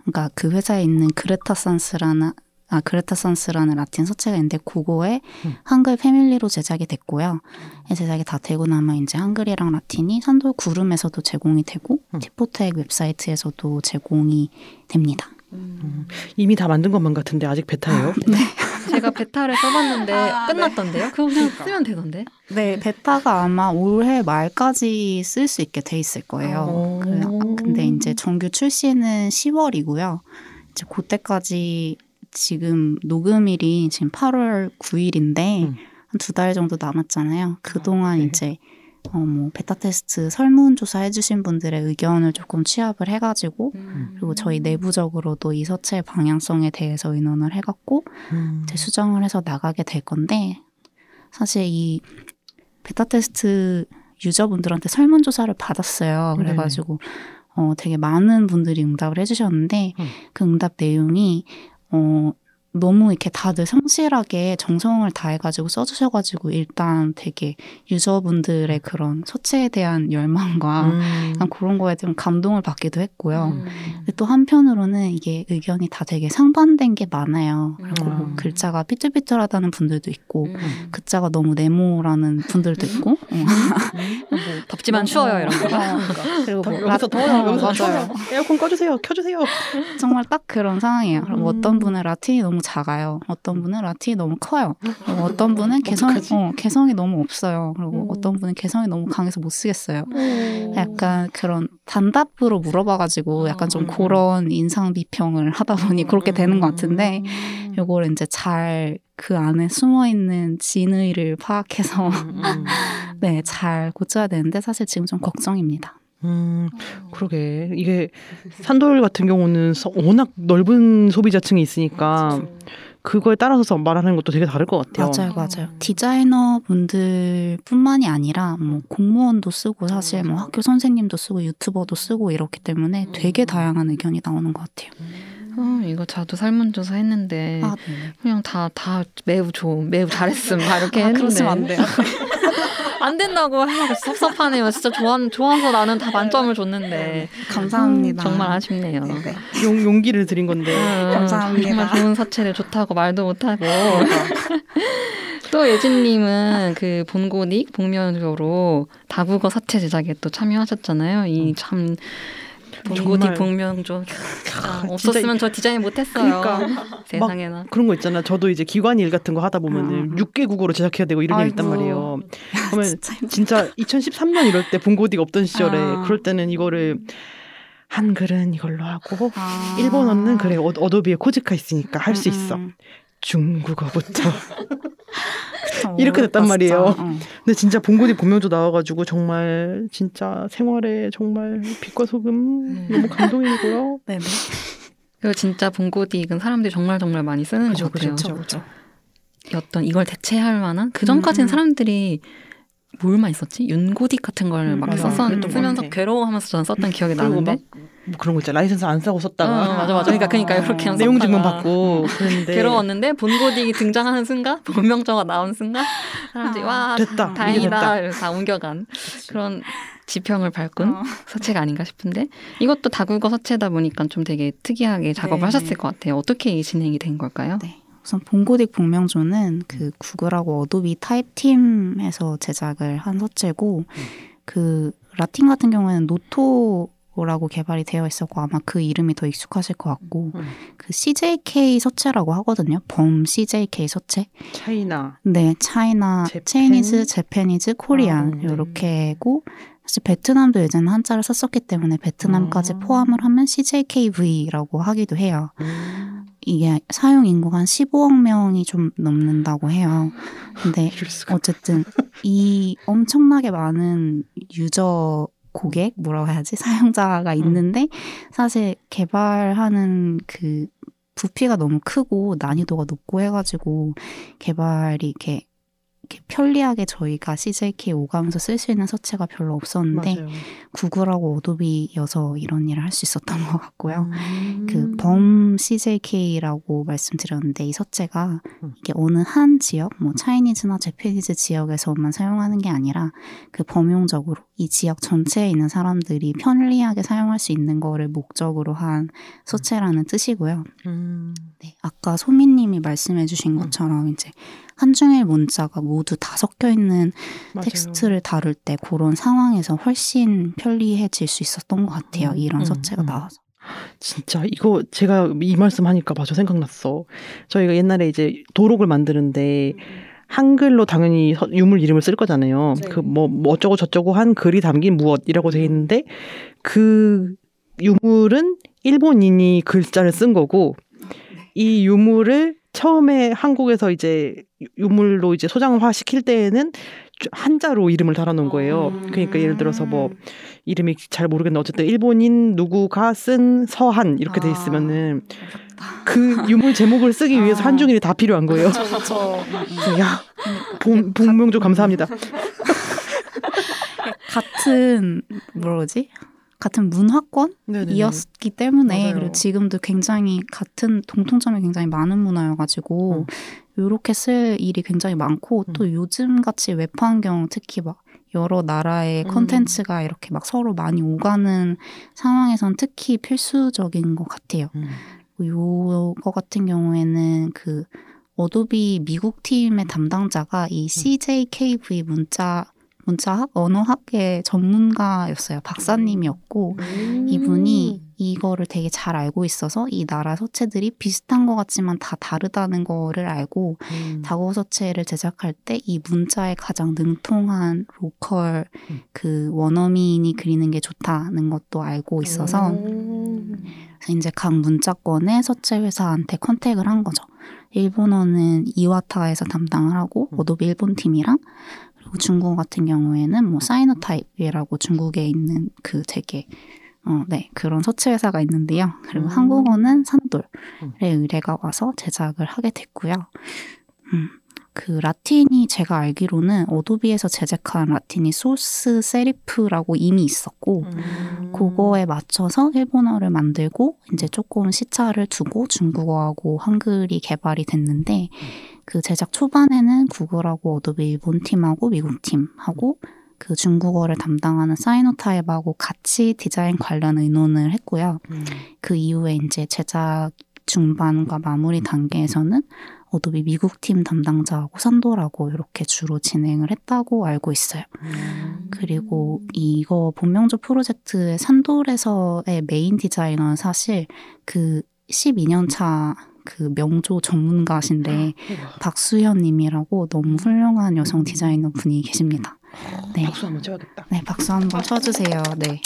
D: 그러니까 그 회사에 있는 그레타 산스라는 아 그레타 산스라는 라틴 서체가 있는데 그거에
B: 음.
D: 한글 패밀리로 제작이 됐고요. 이 제작이 다 되고 나면 이제 한글이랑 라틴이 산돌 구름에서도 제공이 되고
B: 음.
D: 티포텍 웹사이트에서도 제공이 됩니다.
B: 이미 다 만든 것만 같은데 아직 베타예요?
A: 제가 베타를 써봤는데
D: 아, 네.
A: 끝났던데요? 그거 그냥 쓰면 되던데.
D: 네, 베타가 아마 올해 말까지 쓸 수 있게 돼 있을 거예요.
B: 오.
D: 그, 아, 근데 이제 정규 출시는 10월이고요. 이제 그때까지 지금 녹음일이 지금 8월 9일인데
B: 음.
D: 한두 달 정도 남았잖아요. 그동안
B: 네.
D: 이제 어 뭐 베타 테스트 설문조사 해주신 분들의 의견을 조금 취합을 해가지고 그리고 저희 내부적으로도 이 서체의 방향성에 대해서 의논을 해갖고
B: 음.
D: 이제 수정을 해서 나가게 될 건데 사실 이 베타 테스트 유저분들한테 설문조사를 받았어요.
B: 네네.
D: 그래가지고 어 되게 많은 분들이 응답을 해주셨는데
B: 음.
D: 그 응답 내용이 어 너무 이렇게 다들 성실하게 정성을 다해가지고 써주셔가지고 일단 되게 유저분들의 그런 서체에 대한 열망과
B: 음.
D: 그런 거에 좀 감동을 받기도 했고요.
A: 음.
D: 또 한편으로는 이게 의견이 다 되게 상반된 게 많아요. 그리고 뭐
B: 음.
D: 글자가 삐뚤삐뚤하다는 분들도 있고
A: 음.
D: 글자가 너무 네모라는 분들도 있고 어.
A: 뭐 덥지만 추워요 이런 거.
D: 그리고
B: 더-
D: 뭐
B: 여기서
D: 라-
B: 더워요.
D: 어,
B: 여기서
D: 맞아요.
B: 에어컨 꺼주세요. 켜주세요.
D: 정말 딱 그런 상황이에요. 그리고
B: 음.
D: 어떤 분은 라틴이 너무 작아요. 어떤 분은 라틴이 너무 커요. 어떤 분은 개성?
B: 어,
D: 개성이 너무 없어요. 그리고
B: 음.
D: 어떤 분은 개성이 너무 강해서 못 쓰겠어요. 약간 그런 단답으로 물어봐가지고 약간 좀
B: 음.
D: 그런 인상 비평을 하다 보니 그렇게 되는 것 같은데
B: 음.
D: 요걸 이제 잘 그 안에 숨어 있는 진의를 파악해서
B: 음, 음.
D: 네, 잘 고쳐야 되는데 사실 지금 좀 걱정입니다.
B: 음, 그러게. 이게 산돌 같은 경우는 서- 워낙 넓은 소비자층이 있으니까 그거에 따라서 말하는 것도 되게 다를 것 같아요.
D: 맞아요, 맞아요. 디자이너 분들뿐만이 아니라 뭐 공무원도 쓰고 사실 뭐 학교 선생님도 쓰고 유튜버도 쓰고 이렇기 때문에 되게 다양한 의견이 나오는 것 같아요.
A: 어, 이거 저도 설문조사 했는데
D: 아, 네.
A: 그냥 다 다 매우 좋은 매우 잘했음 막 이렇게
D: 아,
A: 했는데
D: 그러시면 안 돼요.
A: 안 된다고 해서 섭섭하네요. 진짜 좋아 좋아서 나는 다 만점을 줬는데
D: 감사합니다.
A: 음, 정말 아쉽네요.
D: 네, 네.
B: 용, 용기를 드린 건데.
A: 음,
D: 감사합니다.
A: 정말 좋은 사체를 좋다고 말도 못하고 또 예진님은 그 본고딕 복면조로 다국어 사체 제작에 또 참여하셨잖아요. 이참
B: 정말.
A: 복면조 진짜 없었으면 저 디자인 못했어요.
B: 그러니까
A: 세상에나.
B: 그런 거 있잖아. 저도 이제 기관 일 같은 거 하다 보면은
D: 음.
B: 6개 국어로 제작해야 되고 이런 게 있단. 말이에요. 그러면
D: 진짜.
B: 진짜 2013년 이럴 때 본고딕 없던 시절에
D: 아.
B: 그럴 때는 이거를 한글은 이걸로 하고
D: 아.
B: 일본어는 그래 어, 어도비에 코지카 있으니까 할수 있어.
D: 음,
B: 중국어부터.
D: 참
B: 이렇게 됐단 말이에요. 근데 진짜 본고딕 본명조 나와가지고 정말 진짜 생활에 정말 빛과 소금 너무 감동이고요.
D: 네네.
A: 그리고 진짜 본고딕은 사람들이 정말 정말 많이 쓰는 것 같아요.
B: 그죠,
D: 그렇죠.
A: 어떤 이걸 대체할 만한 그 전까지는
D: 음.
A: 사람들이 뭘만 있었지? 윤고딕 같은 걸막
D: 음, 맞아.
A: 썼었
B: 그랬던 것
A: 쓰면서
B: 같아.
A: 괴로워하면서 저는 썼던 기억이
B: 그리고
A: 나는데.
B: 막뭐 그런 거 있잖아. 라이센스 안 사고
A: 어,
B: 썼다가
A: 맞아 맞아. 그러니까 그러니까 이렇게 하면서
B: 내용 증명 받고 그랬는데
A: 괴로웠는데 본고딕이 등장하는 순간 본명조가 나온 순간 사람들이
D: 아,
A: 와
B: 됐다.
A: 다행이다
B: 다
A: 옮겨간 그런 지평을 밟은
D: 어.
A: 서체가 아닌가 싶은데 이것도 다국어 서체다 보니까 좀 되게 특이하게 작업을
D: 네.
A: 하셨을 것 같아요. 어떻게 이 진행이 된 걸까요?
D: 네. 우선 본고딕 본명조는 그 구글하고 어도비 타입팀에서 제작을 한 서체고 그 라틴 같은 경우에는 노토라고 개발이 되어 있었고 아마 그 이름이 더 익숙하실 것 같고
B: 음.
D: 그 CJK 서체라고 하거든요. 범 CJK 서체.
B: 차이나
D: 네, 차이나,
B: 재팬?
D: 체이니즈, 재패니즈, 코리안
B: 아, 네.
D: 요렇게고 사실 베트남도 예전에 한자를 썼었기 때문에 베트남까지
B: 아.
D: 포함을 하면 CJKV라고 하기도 해요.
B: 음,
D: 이게 사용 인구가 한 15억 명이 좀 넘는다고 해요. 근데 어쨌든 이 엄청나게 많은 유저 고객 뭐라고 해야지 사용자가 있는데 사실 개발하는 그 부피가 너무 크고 난이도가 높고 해가지고 개발이 이렇게, 이렇게 편리하게 저희가 CJK 오가면서 쓸 수 있는 서체가 별로 없었는데
B: 맞아요.
D: 구글하고 어도비여서 이런 일을 할 수 있었던 것 같고요.
B: 음.
D: 그범 CJK라고 말씀드렸는데 이 서체가
B: 음.
D: 이게 어느 한 지역, 뭐 차이니즈나 제페니즈 지역에서만 사용하는 게 아니라 그 범용적으로 이 지역 전체에 있는 사람들이 편리하게 사용할 수 있는 거를 목적으로 한 서체라는 뜻이고요.
B: 음.
D: 네, 아까 소민님이 말씀해주신 것처럼 이제 한중일 문자가 모두 다 섞여 있는
B: 맞아요.
D: 텍스트를 다룰 때 그런 상황에서 훨씬 편리해질 수 있었던 것 같아요.
B: 음,
D: 이런
B: 음,
D: 서체가
B: 음.
D: 나와서.
B: 진짜 이거 제가 이 말씀 하니까 맞아 생각났어. 저희가 옛날에 이제 도록을 만드는데 한글로 당연히 서- 유물 이름을 쓸 거잖아요.
C: 네.
B: 그뭐 어쩌고 저쩌고 한 글이 담긴 무엇이라고 돼 있는데 그 유물은 일본인이 글자를 쓴 거고 이 유물을 처음에 한국에서 이제 유- 유물로 이제 소장화 시킬 때에는 한자로 이름을 달아놓은 거예요. 그러니까 예를 들어서 뭐 이름이 잘 모르겠는데 어쨌든 일본인 누구가 쓴 서한 이렇게 돼 있으면은 그 유물 제목을 쓰기 위해서
D: 아.
B: 한중일이 다 필요한 거예요. 야, 본, 본명조 감사합니다.
D: 같은 뭐라 그러지? 같은 문화권이었기 때문에
B: 맞아요.
D: 그리고 지금도 굉장히 같은 공통점이 굉장히 많은 문화여가지고 요렇게 쓸 일이 굉장히 많고
B: 음.
D: 또 요즘 같이 웹 환경 특히 막 여러 나라의
B: 음.
D: 컨텐츠가 이렇게 막 서로 많이 오가는 상황에선 특히 필수적인 것 같아요. 요거 같은 경우에는 그 어도비 미국 팀의 담당자가 이 CJKV 문자 문자학 언어학의 전문가였어요. 박사님이었고 이분이 이거를 되게 잘 알고 있어서 이 나라 서체들이 비슷한 것 같지만 다 다르다는 거를 알고
B: 음.
D: 다국어 서체를 제작할 때 이 문자에 가장 능통한 로컬
B: 음.
D: 그 원어민이 그리는 게 좋다는 것도 알고 있어서
B: 음.
D: 그래서 이제 각 문자권의 서체 회사한테 contact을 한 거죠. 일본어는 이와타에서 담당을 하고
B: 음.
D: 어도비 일본 팀이랑 중국 같은 경우에는 뭐 사이노타입이라고 중국에 있는 그 되게 어, 네, 그런 서체 회사가 있는데요. 그리고
B: 음.
D: 한국어는 산돌에
B: 음.
D: 의뢰가 와서 제작을 하게 됐고요. 음, 그 라틴이 제가 알기로는 어도비에서 제작한 라틴이 소스 세리프라고 이미 있었고,
B: 음.
D: 그거에 맞춰서 일본어를 만들고 이제 조금 시차를 두고 중국어하고 한글이 개발이 됐는데 그 제작 초반에는 구글하고 어도비 일본 팀하고 미국 팀하고 그 중국어를 담당하는 사이노타입하고 같이 디자인 관련 의논을 했고요.
B: 음.
D: 그 이후에 이제 제작 중반과 마무리 단계에서는 어도비 미국 팀 담당자하고 산돌하고 이렇게 주로 진행을 했다고 알고 있어요.
B: 음.
D: 그리고 이거 본명조 프로젝트의 산돌에서의 메인 디자이너는 사실 그 12년 차 그 명조 전문가신데 박수현 님이라고 너무 훌륭한 여성 디자이너 분이 계십니다. 네.
B: 박수 한번 쳐야겠다.
D: 네, 박수 한번 쳐주세요. 네.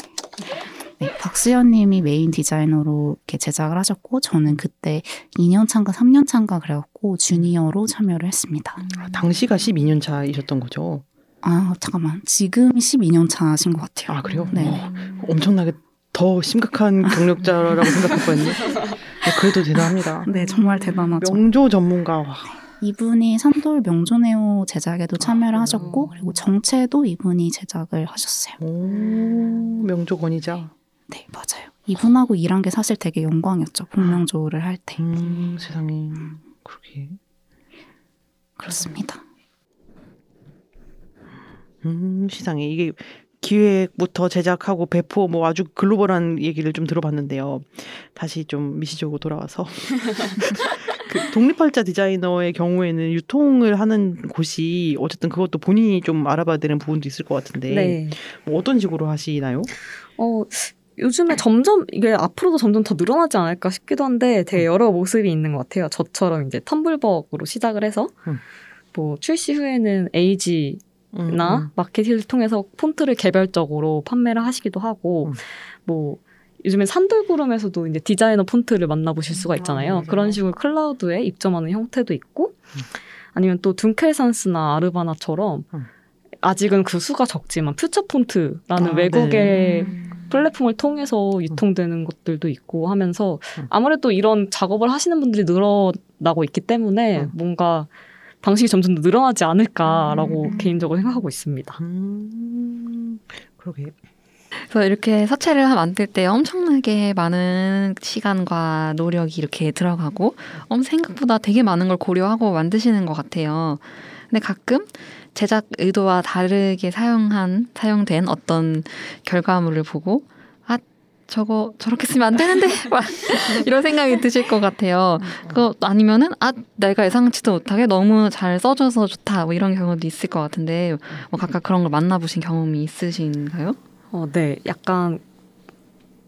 D: 네, 박수현 님이 메인 디자이너로 이렇게 제작을 하셨고, 저는 그때 2년 차인가 3년 차인가 그래갖고, 주니어로 참여를 했습니다.
B: 아, 당시가 12년 차이셨던 거죠?
D: 아, 잠깐만. 지금 12년 차신 것 같아요.
B: 아 그래요?
D: 네.
B: 어, 엄청나게 더 심각한 경력자라고 생각했거든요. 네, 그래도 대단합니다.
D: 네, 정말 대단하죠.
B: 명조 전문가. 와.
D: 이분이 산돌 명조네오 제작에도 참여를 하셨고, 그리고 정체도 이분이 제작을 하셨어요.
B: 오, 명조 권위자.
D: 네, 맞아요. 이분하고 일한 게 사실 되게 영광이었죠. 본명조를 할 때.
B: 음, 세상에. 그러게.
D: 그렇습니다.
B: 음, 세상에. 이게 기획부터 제작하고 배포 뭐 아주 글로벌한 얘기를 좀 들어봤는데요. 다시 좀 미시적으로 돌아와서 그 독립활자 디자이너의 경우에는 유통을 하는 곳이 어쨌든 그것도 본인이 좀 알아봐야 되는 부분도 있을 것 같은데
C: 네.
B: 뭐 어떤 식으로 하시나요?
C: 어, 요즘에 점점 이게 앞으로도 점점 더 늘어나지 않을까 싶기도 한데 되게 여러 모습이 있는 것 같아요. 저처럼 이제 텀블벅으로 시작을 해서
B: 음.
C: 뭐 출시 후에는 에이지
B: 음,
C: 나
B: 음.
C: 마케팅을 통해서 폰트를 개별적으로 판매를 하시기도 하고
B: 음.
C: 뭐 요즘엔 산돌구름에서도 이제 디자이너 폰트를 만나보실 수가 있잖아요.
B: 아, 맞아요.
C: 그런 식으로 클라우드에 입점하는 형태도 있고 아니면 또 둔켈산스나 아르바나처럼
B: 음.
C: 아직은 그 수가 적지만 퓨처 폰트라는
B: 아,
C: 외국의
B: 네.
C: 플랫폼을 통해서 유통되는 것들도 있고 하면서
B: 음.
C: 아무래도 이런 작업을 하시는 분들이 늘어나고 있기 때문에
B: 음.
C: 뭔가 방식이 점점 더 늘어나지 않을까라고
D: 음.
C: 개인적으로 생각하고 있습니다.
B: 음, 그러게.
A: 그래서 이렇게 서체를 만들 때 엄청나게 많은 시간과 노력이 이렇게 들어가고 음, 생각보다 되게 많은 걸 고려하고 만드시는 것 같아요. 근데 가끔 제작 의도와 다르게 사용한 사용된 어떤 결과물을 보고 아 저거 저렇게 쓰면 안 되는데 막 이런 생각이 드실 것 같아요. 그 아니면은 아 내가 예상치도 못하게 너무 잘 써줘서 좋다 뭐 이런 경우도 있을 것 같은데 뭐 각각 그런 걸 만나보신 경험이 있으신가요?
C: 어, 네, 약간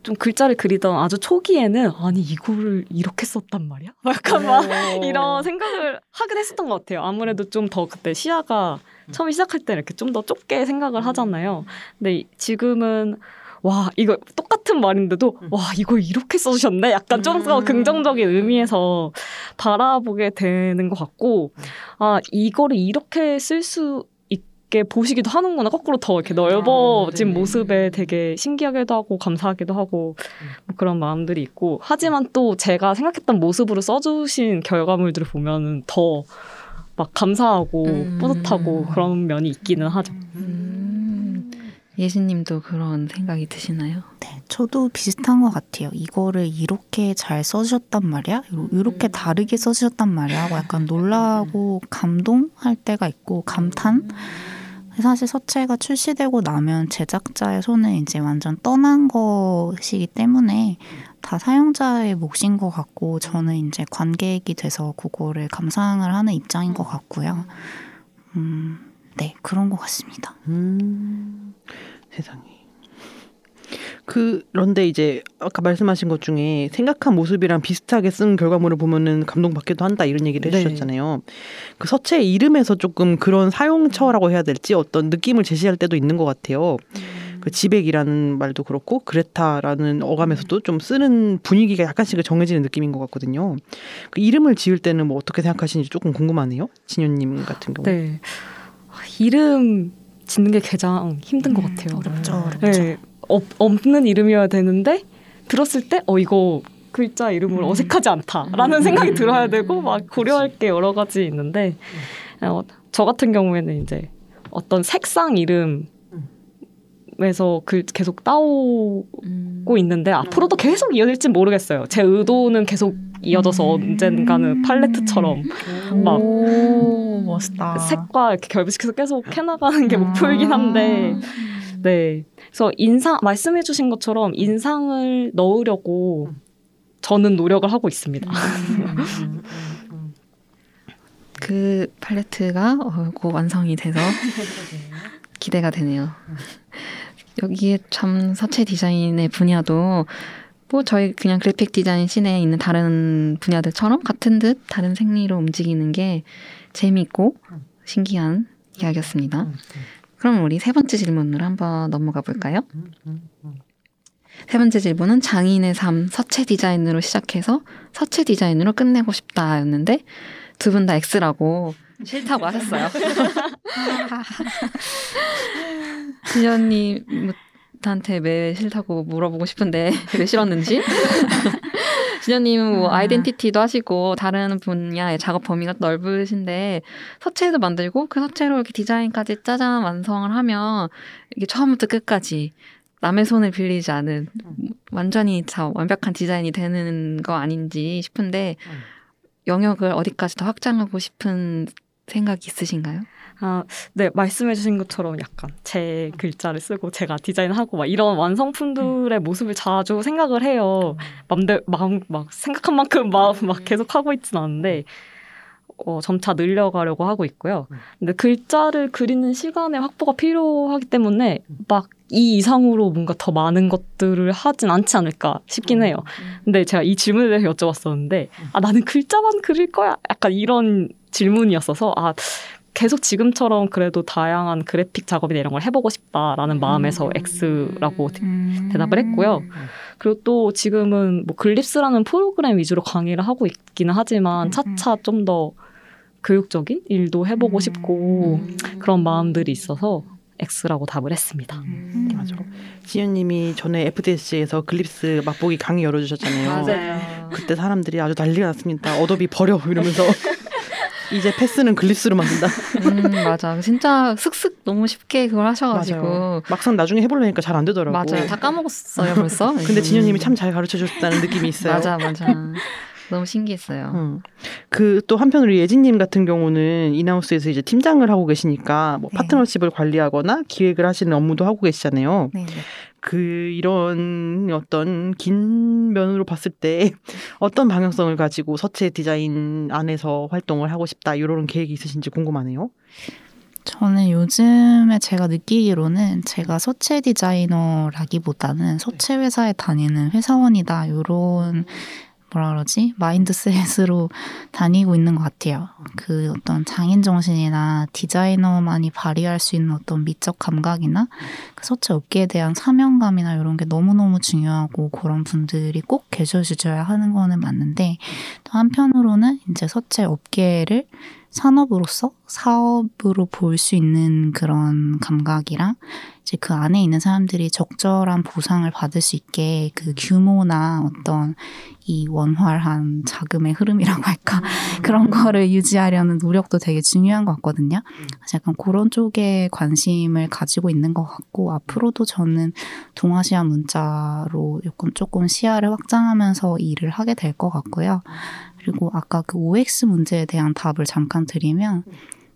C: 좀 글자를 그리던 아주 초기에는 아니 이거를 이렇게 썼단 말이야? 약간 막 이런 생각을 하긴 했었던 것 같아요. 아무래도 좀 더 그때 시야가 처음 시작할 때 이렇게 좀 더 좁게 생각을 하잖아요. 근데 지금은 와 이거 똑같은 말인데도 와 이걸 이렇게 써주셨네. 약간 좀더
B: 음.
C: 긍정적인 의미에서 바라보게 되는 것 같고 아 이거를 이렇게 쓸 수 있게 보시기도 하는구나. 거꾸로 더 이렇게 넓어진
B: 아, 네네.
C: 모습에 되게 신기하기도 하고 감사하기도 하고 뭐 그런 마음들이 있고 하지만 또 제가 생각했던 모습으로 써주신 결과물들을 보면은 더막 감사하고
A: 음.
C: 뿌듯하고 그런 면이 있기는 하죠.
A: 음, 예신님도 그런 생각이 드시나요?
D: 네, 저도 비슷한 것 같아요. 이거를 이렇게 잘 써주셨단 말이야? 이렇게 다르게 써주셨단 말이야? 하고 약간 놀라고 감동할 때가 있고 감탄? 사실 서체가 출시되고 나면 제작자의 손을 이제 완전 떠난 것이기 때문에 다 사용자의 몫인 것 같고 저는 이제 관객이 돼서 그거를 감상을 하는 입장인 것 같고요. 음, 네, 그런 것 같습니다.
B: 음, 세상에. 그런데 이제 아까 말씀하신 것 중에 생각한 모습이랑 비슷하게 쓴 결과물을 보면은 감동받기도 한다 이런 얘기를
C: 네.
B: 해주셨잖아요. 그 서체의 이름에서 조금 그런 사용처라고 해야 될지 어떤 느낌을 제시할 때도 있는 것 같아요. 그 지백이라는 말도 그렇고 그레타라는 어감에서도 좀 쓰는 분위기가 약간씩 정해지는 느낌인 것 같거든요. 그 이름을 지을 때는 뭐 어떻게 생각하시는지 조금 궁금하네요. 진현님 같은 경우.
C: 네. 아, 이름 짓는 게 가장 힘든 것 같아요.
D: 어렵죠, 어렵죠.
C: 네. 없, 없는 이름이어야 되는데 들었을 때 어 이거 글자 이름을
B: 음.
C: 어색하지 않다라는 생각이 들어야 되고 막 고려할 게 여러 가지 있는데 어, 저 같은 경우에는 이제 어떤 색상 이름 에서 글 계속 따오고
A: 음.
C: 있는데 앞으로도 계속 이어질지 모르겠어요. 제 의도는 계속 이어져서 언젠가는 팔레트처럼 막
D: 오, 멋있다.
C: 색과 이렇게 결부시켜서 계속 해나가는 게 목표이긴 한데 네. 그래서 인상 말씀해 주신 것처럼 인상을 넣으려고 저는 노력을 하고 있습니다.
A: 그 팔레트가 어, 곧 완성이 돼서 기대가 되네요. 여기에 참 서체 디자인의 분야도 뭐 저희 그냥 그래픽 디자인 씬에 있는 다른 분야들처럼 같은 듯 다른 생리로 움직이는 게 재미있고 신기한 이야기였습니다. 그럼 우리 세 번째 질문으로 한번 넘어가 볼까요? 세 번째 질문은 장인의 삶 서체 디자인으로 시작해서 서체 디자인으로 끝내고 싶다였는데 두 분 다 X라고 싫다고 하셨어요. 진현님 한테 왜 싫다고 물어보고 싶은데 왜 싫었는지. 진현님은 뭐 아이덴티티도 하시고 다른 분야의 작업 범위가 넓으신데 서체도 만들고 그 서체로 이렇게 디자인까지 짜잔 완성을 하면 이게 처음부터 끝까지 남의 손을 빌리지 않은 완전히 다 완벽한 디자인이 되는 거 아닌지 싶은데 영역을 어디까지 더 확장하고 싶은 생각이 있으신가요?
C: 아, 네, 말씀해주신 것처럼 약간 제 글자를 쓰고 제가 디자인하고 막 이런 완성품들의 모습을 자주 생각을 해요. 맘대 마음 막 생각한 만큼 막, 막 계속 하고 있진 않은데 어, 점차 늘려가려고 하고 있고요. 근데 글자를 그리는 시간의 확보가 필요하기 때문에 막 이 이상으로 뭔가 더 많은 것들을 하진 않지 않을까 싶긴 해요. 근데 제가 이 질문에 대해서 여쭤봤었는데 아 나는 글자만 그릴 거야. 약간 이런 질문이었어서 아 계속 지금처럼 그래도 다양한 그래픽 작업이나 이런 걸 해보고 싶다라는 마음에서 X라고
D: 음.
C: 대답을 했고요. 그리고 또 지금은 뭐 글립스라는 프로그램 위주로 강의를 하고 있기는 하지만 차차 좀 더 교육적인 일도 해보고 싶고 그런 마음들이 있어서 X라고 답을 했습니다.
B: 음, 맞아. 진현님이 전에 FDS에서 글립스 맛보기 강의 열어주셨잖아요. 그때 사람들이 아주 난리가 났습니다. 어도비 버려 이러면서 이제 패스는 글립스로 만든다.
A: 음, 맞아. 진짜 슥슥 너무 쉽게 그걸 하셔가지고.
B: 맞아요. 막상 나중에 해보려니까 잘 안 되더라고.
A: 맞아요. 다 까먹었어요, 벌써.
B: 근데 진현님이 참 잘 가르쳐 줬다는 느낌이 있어요.
A: 맞아, 맞아. 너무 신기했어요.
B: 음. 그또 한편으로 예진님 같은 경우는 인하우스에서 이제 팀장을 하고 계시니까 뭐
D: 네.
B: 파트너십을 관리하거나 기획을 하시는 업무도 하고 계시잖아요.
D: 네, 네.
B: 그 이런 어떤 긴 면으로 봤을 때 어떤 방향성을 가지고 서체 디자인 안에서 활동을 하고 싶다 이런 계획이 있으신지 궁금하네요.
D: 저는 요즘에 제가 느끼기로는 제가 서체 디자이너라기보다는 서체 회사에 다니는 회사원이다 요런 뭐라 그러지 마인드셋으로 다니고 있는 것 같아요. 그 어떤 장인 정신이나 디자이너만이 발휘할 수 있는 어떤 미적 감각이나 그 서체 업계에 대한 사명감이나 이런 게 너무너무 중요하고 그런 분들이 꼭 계셔 주셔야 하는 거는 맞는데 또 한편으로는 이제 서체 업계를 산업으로서 사업으로 볼 수 있는 그런 감각이랑 이제 그 안에 있는 사람들이 적절한 보상을 받을 수 있게 그 규모나 어떤 이 원활한 자금의 흐름이라고 할까 그런 거를 유지하려는 노력도 되게 중요한 것 같거든요. 그래서 약간 그런 쪽에 관심을 가지고 있는 것 같고 앞으로도 저는 동아시아 문자로 조금 조금 시야를 확장하면서 일을 하게 될 것 같고요. 그리고 아까 그 OX 문제에 대한 답을 잠깐 드리면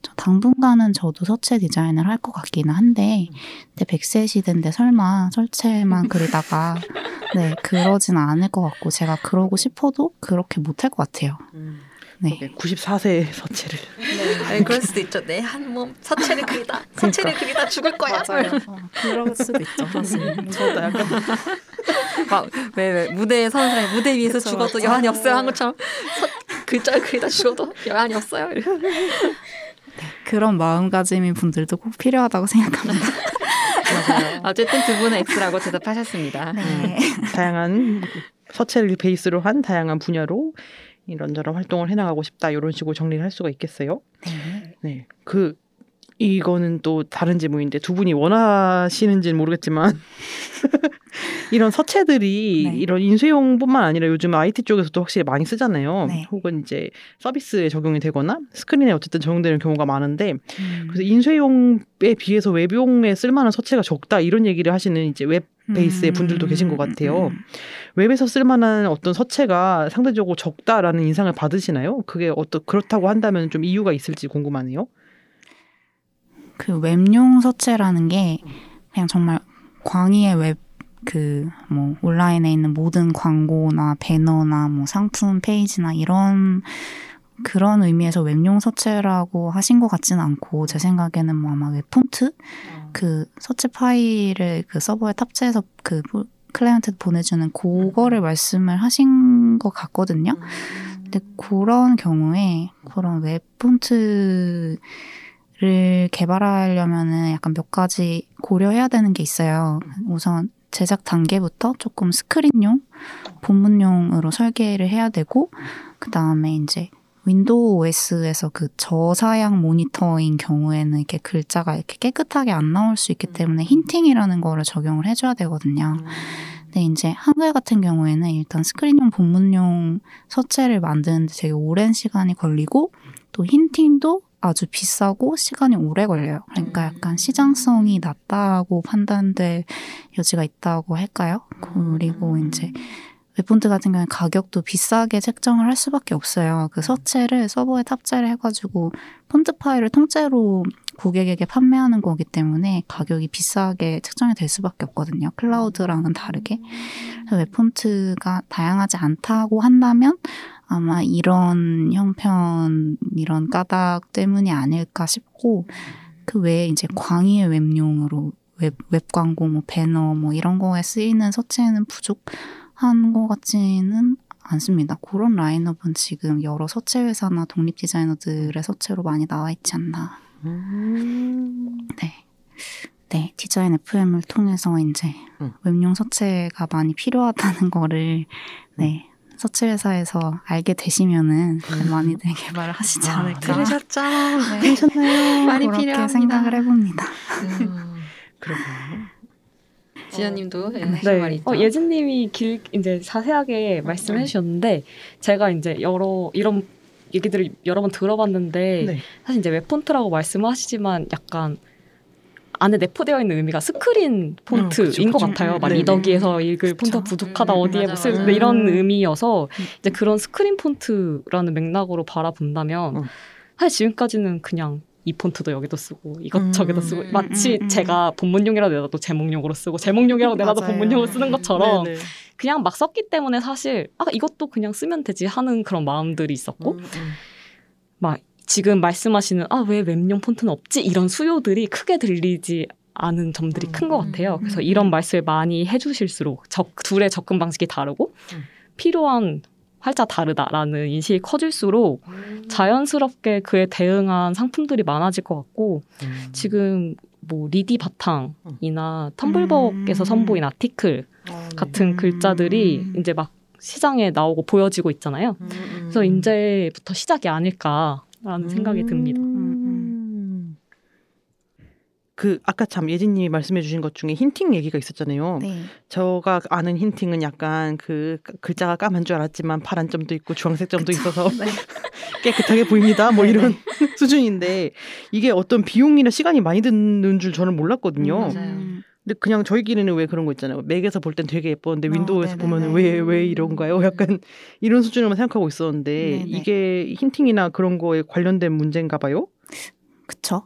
D: 저 당분간은 저도 서체 디자인을 할 것 같기는 한데 근데 100세 시대인데 설마 설체만 그리다가 네 그러진 않을 것 같고 제가 그러고 싶어도 그렇게 못할 것 같아요. 네.
B: 94세 서체를
A: 아니, 그럴 수도 있죠. 내 한 몸 서체를 그리다, 서체를 그리다 죽을 거야.
D: 어, 그럴 수도 있죠, 사실.
B: 저도 약간
A: 막, 왜, 왜, 무대에 서는 사람이 무대 위에서
D: 그쵸,
A: 죽어도
D: 맞아.
A: 여한이 없어요 한 것처럼 서, 글자를 그리다 죽어도 여한이 없어요.
D: 그런 마음가짐인 분들도 꼭 필요하다고 생각합니다.
A: 어쨌든 두 분은 X라고 대답하셨습니다.
D: 네.
B: 다양한 서체를 베이스로 한 다양한 분야로 이런저런 활동을 해나가고 싶다 이런 식으로 정리를 할 수가 있겠어요.
D: 네.
B: 네, 그 이거는 또 다른 질문인데 두 분이 원하시는지는 모르겠지만 이런 서체들이
D: 네.
B: 이런 인쇄용뿐만 아니라 요즘 IT 쪽에서도 확실히 많이 쓰잖아요.
D: 네.
B: 혹은 이제 서비스에 적용이 되거나 스크린에 어쨌든 적용되는 경우가 많은데
D: 음.
B: 그래서 인쇄용에 비해서 웹용에 쓸만한 서체가 적다 이런 얘기를 하시는 이제 웹 베이스의 분들도 계신 것 같아요.
D: 음.
B: 웹에서 쓸만한 어떤 서체가 상대적으로 적다라는 인상을 받으시나요? 그게 어떤 그렇다고 한다면 좀 이유가 있을지 궁금하네요.
D: 그 웹용 서체라는 게 그냥 정말 광의의 웹 그 뭐 온라인에 있는 모든 광고나 배너나 뭐 상품 페이지나 이런 그런 의미에서 웹용 서체라고 하신 것 같지는 않고 제 생각에는 뭐 아마 웹 폰트 그 서체 파일을 그 서버에 탑재해서 그 보- 클라이언트에 보내주는 그거를 말씀을 하신 것 같거든요. 근데 그런 경우에 그런 웹 폰트 를 개발하려면은 약간 몇 가지 고려해야 되는 게 있어요. 우선 제작 단계부터 조금 스크린용, 본문용으로 설계를 해야 되고, 그 다음에 이제 윈도우 OS에서 그 저사양 모니터인 경우에는 이렇게 글자가 이렇게 깨끗하게 안 나올 수 있기 때문에 hinting이라는 거를 적용을 해줘야 되거든요. 근데 이제 한글 같은 경우에는 일단 스크린용 본문용 서체를 만드는데 되게 오랜 시간이 걸리고 또 hinting도 아주 비싸고 시간이 오래 걸려요. 그러니까 약간 시장성이 낮다고 판단될 여지가 있다고 할까요? 그리고 이제 웹폰트 같은 경우는 가격도 비싸게 책정을 할 수밖에 없어요. 그 서체를 서버에 탑재를 해가지고 폰트 파일을 통째로 고객에게 판매하는 거기 때문에 가격이 비싸게 책정이 될 수밖에 없거든요. 클라우드랑은 다르게. 웹폰트가 다양하지 않다고 한다면 아마 이런 형편, 이런 까닭 때문이 아닐까 싶고, 그 외에 이제 광의의 웹용으로 웹, 웹 광고, 뭐 배너, 뭐 이런 거에 쓰이는 서체는 부족 한 것 같지는 않습니다. 그런 라인업은 지금 여러 서체 회사나 독립 디자이너들의 서체로 많이 나와 있지 않나. 네. 네, 디자인 FM을 통해서 이제
B: 음.
D: 웹용 서체가 많이 필요하다는 거를 네. 서체 회사에서 알게 되시면은 많이들 개발을 하시지
B: 아,
D: 않을까.
A: 들으셨죠?
D: 네.
B: 괜찮나요?
A: 많이
D: 그렇게
A: 필요합니다.
D: 생각을 해봅니다.
A: 음,
B: 그렇군요.
A: 진현님도 네.
C: 네.
A: 말이 있죠?
C: 어, 예진님이 길 이제 자세하게 말씀해 주셨는데 제가 이제 여러 이런 얘기들을 여러 번 들어봤는데
B: 네.
C: 사실 이제 웹폰트라고 말씀하시지만 약간 안에 내포되어 있는 의미가 스크린 폰트인
B: 음, 그쵸,
C: 것. 같아요. 막
B: 네,
C: 리더기에서 읽을 폰트. 부족하다
A: 음,
C: 어디에
A: 맞아,
C: 무슨. 이런
B: 음.
C: 의미여서 이제 그런 스크린 폰트라는 맥락으로 바라본다면
B: 음.
C: 사실 지금까지는 그냥 이 폰트도 여기도 쓰고 이것
B: 음.
C: 저기도 쓰고
D: 음,
C: 마치
D: 음, 음.
C: 제가 본문용이라도 내놔도 제목용으로 쓰고 제목용이라고 내놔도. 본문용으로 쓰는 것처럼
B: 네네.
C: 그냥 막 썼기 때문에 사실 아 이것도 그냥 쓰면 되지 하는 그런 마음들이 있었고
B: 음, 음.
C: 막 지금 말씀하시는 아 왜 웹용 폰트는 없지 이런 수요들이 크게 들리지 않은 점들이 큰 것 같아요. 그래서
D: 음.
C: 이런 말씀을 많이 해주실수록 적, 둘의 접근 방식이 다르고
B: 음.
C: 필요한 활자 다르다라는 인식이 커질수록 자연스럽게 그에 대응한 상품들이 많아질 것 같고
B: 음.
C: 지금 뭐 리디 바탕이나 텀블벅에서
D: 음.
C: 선보인 아티클
B: 아, 네.
C: 같은
D: 음.
C: 글자들이 이제 막 시장에 나오고 보여지고 있잖아요.
B: 음, 음,
C: 그래서
B: 음.
C: 이제부터 시작이 아닐까라는 생각이 듭니다.
B: 음. 그 아까 참 예진님이 말씀해주신 것 중에 힌팅 얘기가 있었잖아요.
D: 네.
B: 저가 아는 hinting은 약간 그 글자가 까만 줄 알았지만 파란 점도 있고 주황색 점도 있어서
D: 네.
B: 깨끗하게 보입니다. 뭐 이런 수준인데 이게 어떤 비용이나 시간이 많이 드는 줄 저는 몰랐거든요.
A: 음, 맞아요.
D: 음,
B: 근데 그냥 저희끼리는 왜 그런 거 있잖아요. 맥에서 볼 땐 되게 예뻤는데
D: 어,
B: 윈도우에서
D: 네네네.
B: 보면 왜 왜 이런가요? 약간 이런 수준으로만 생각하고 있었는데
D: 네네.
B: 이게 hinting이나 그런 거에 관련된 문제인가 봐요.
D: 그쵸.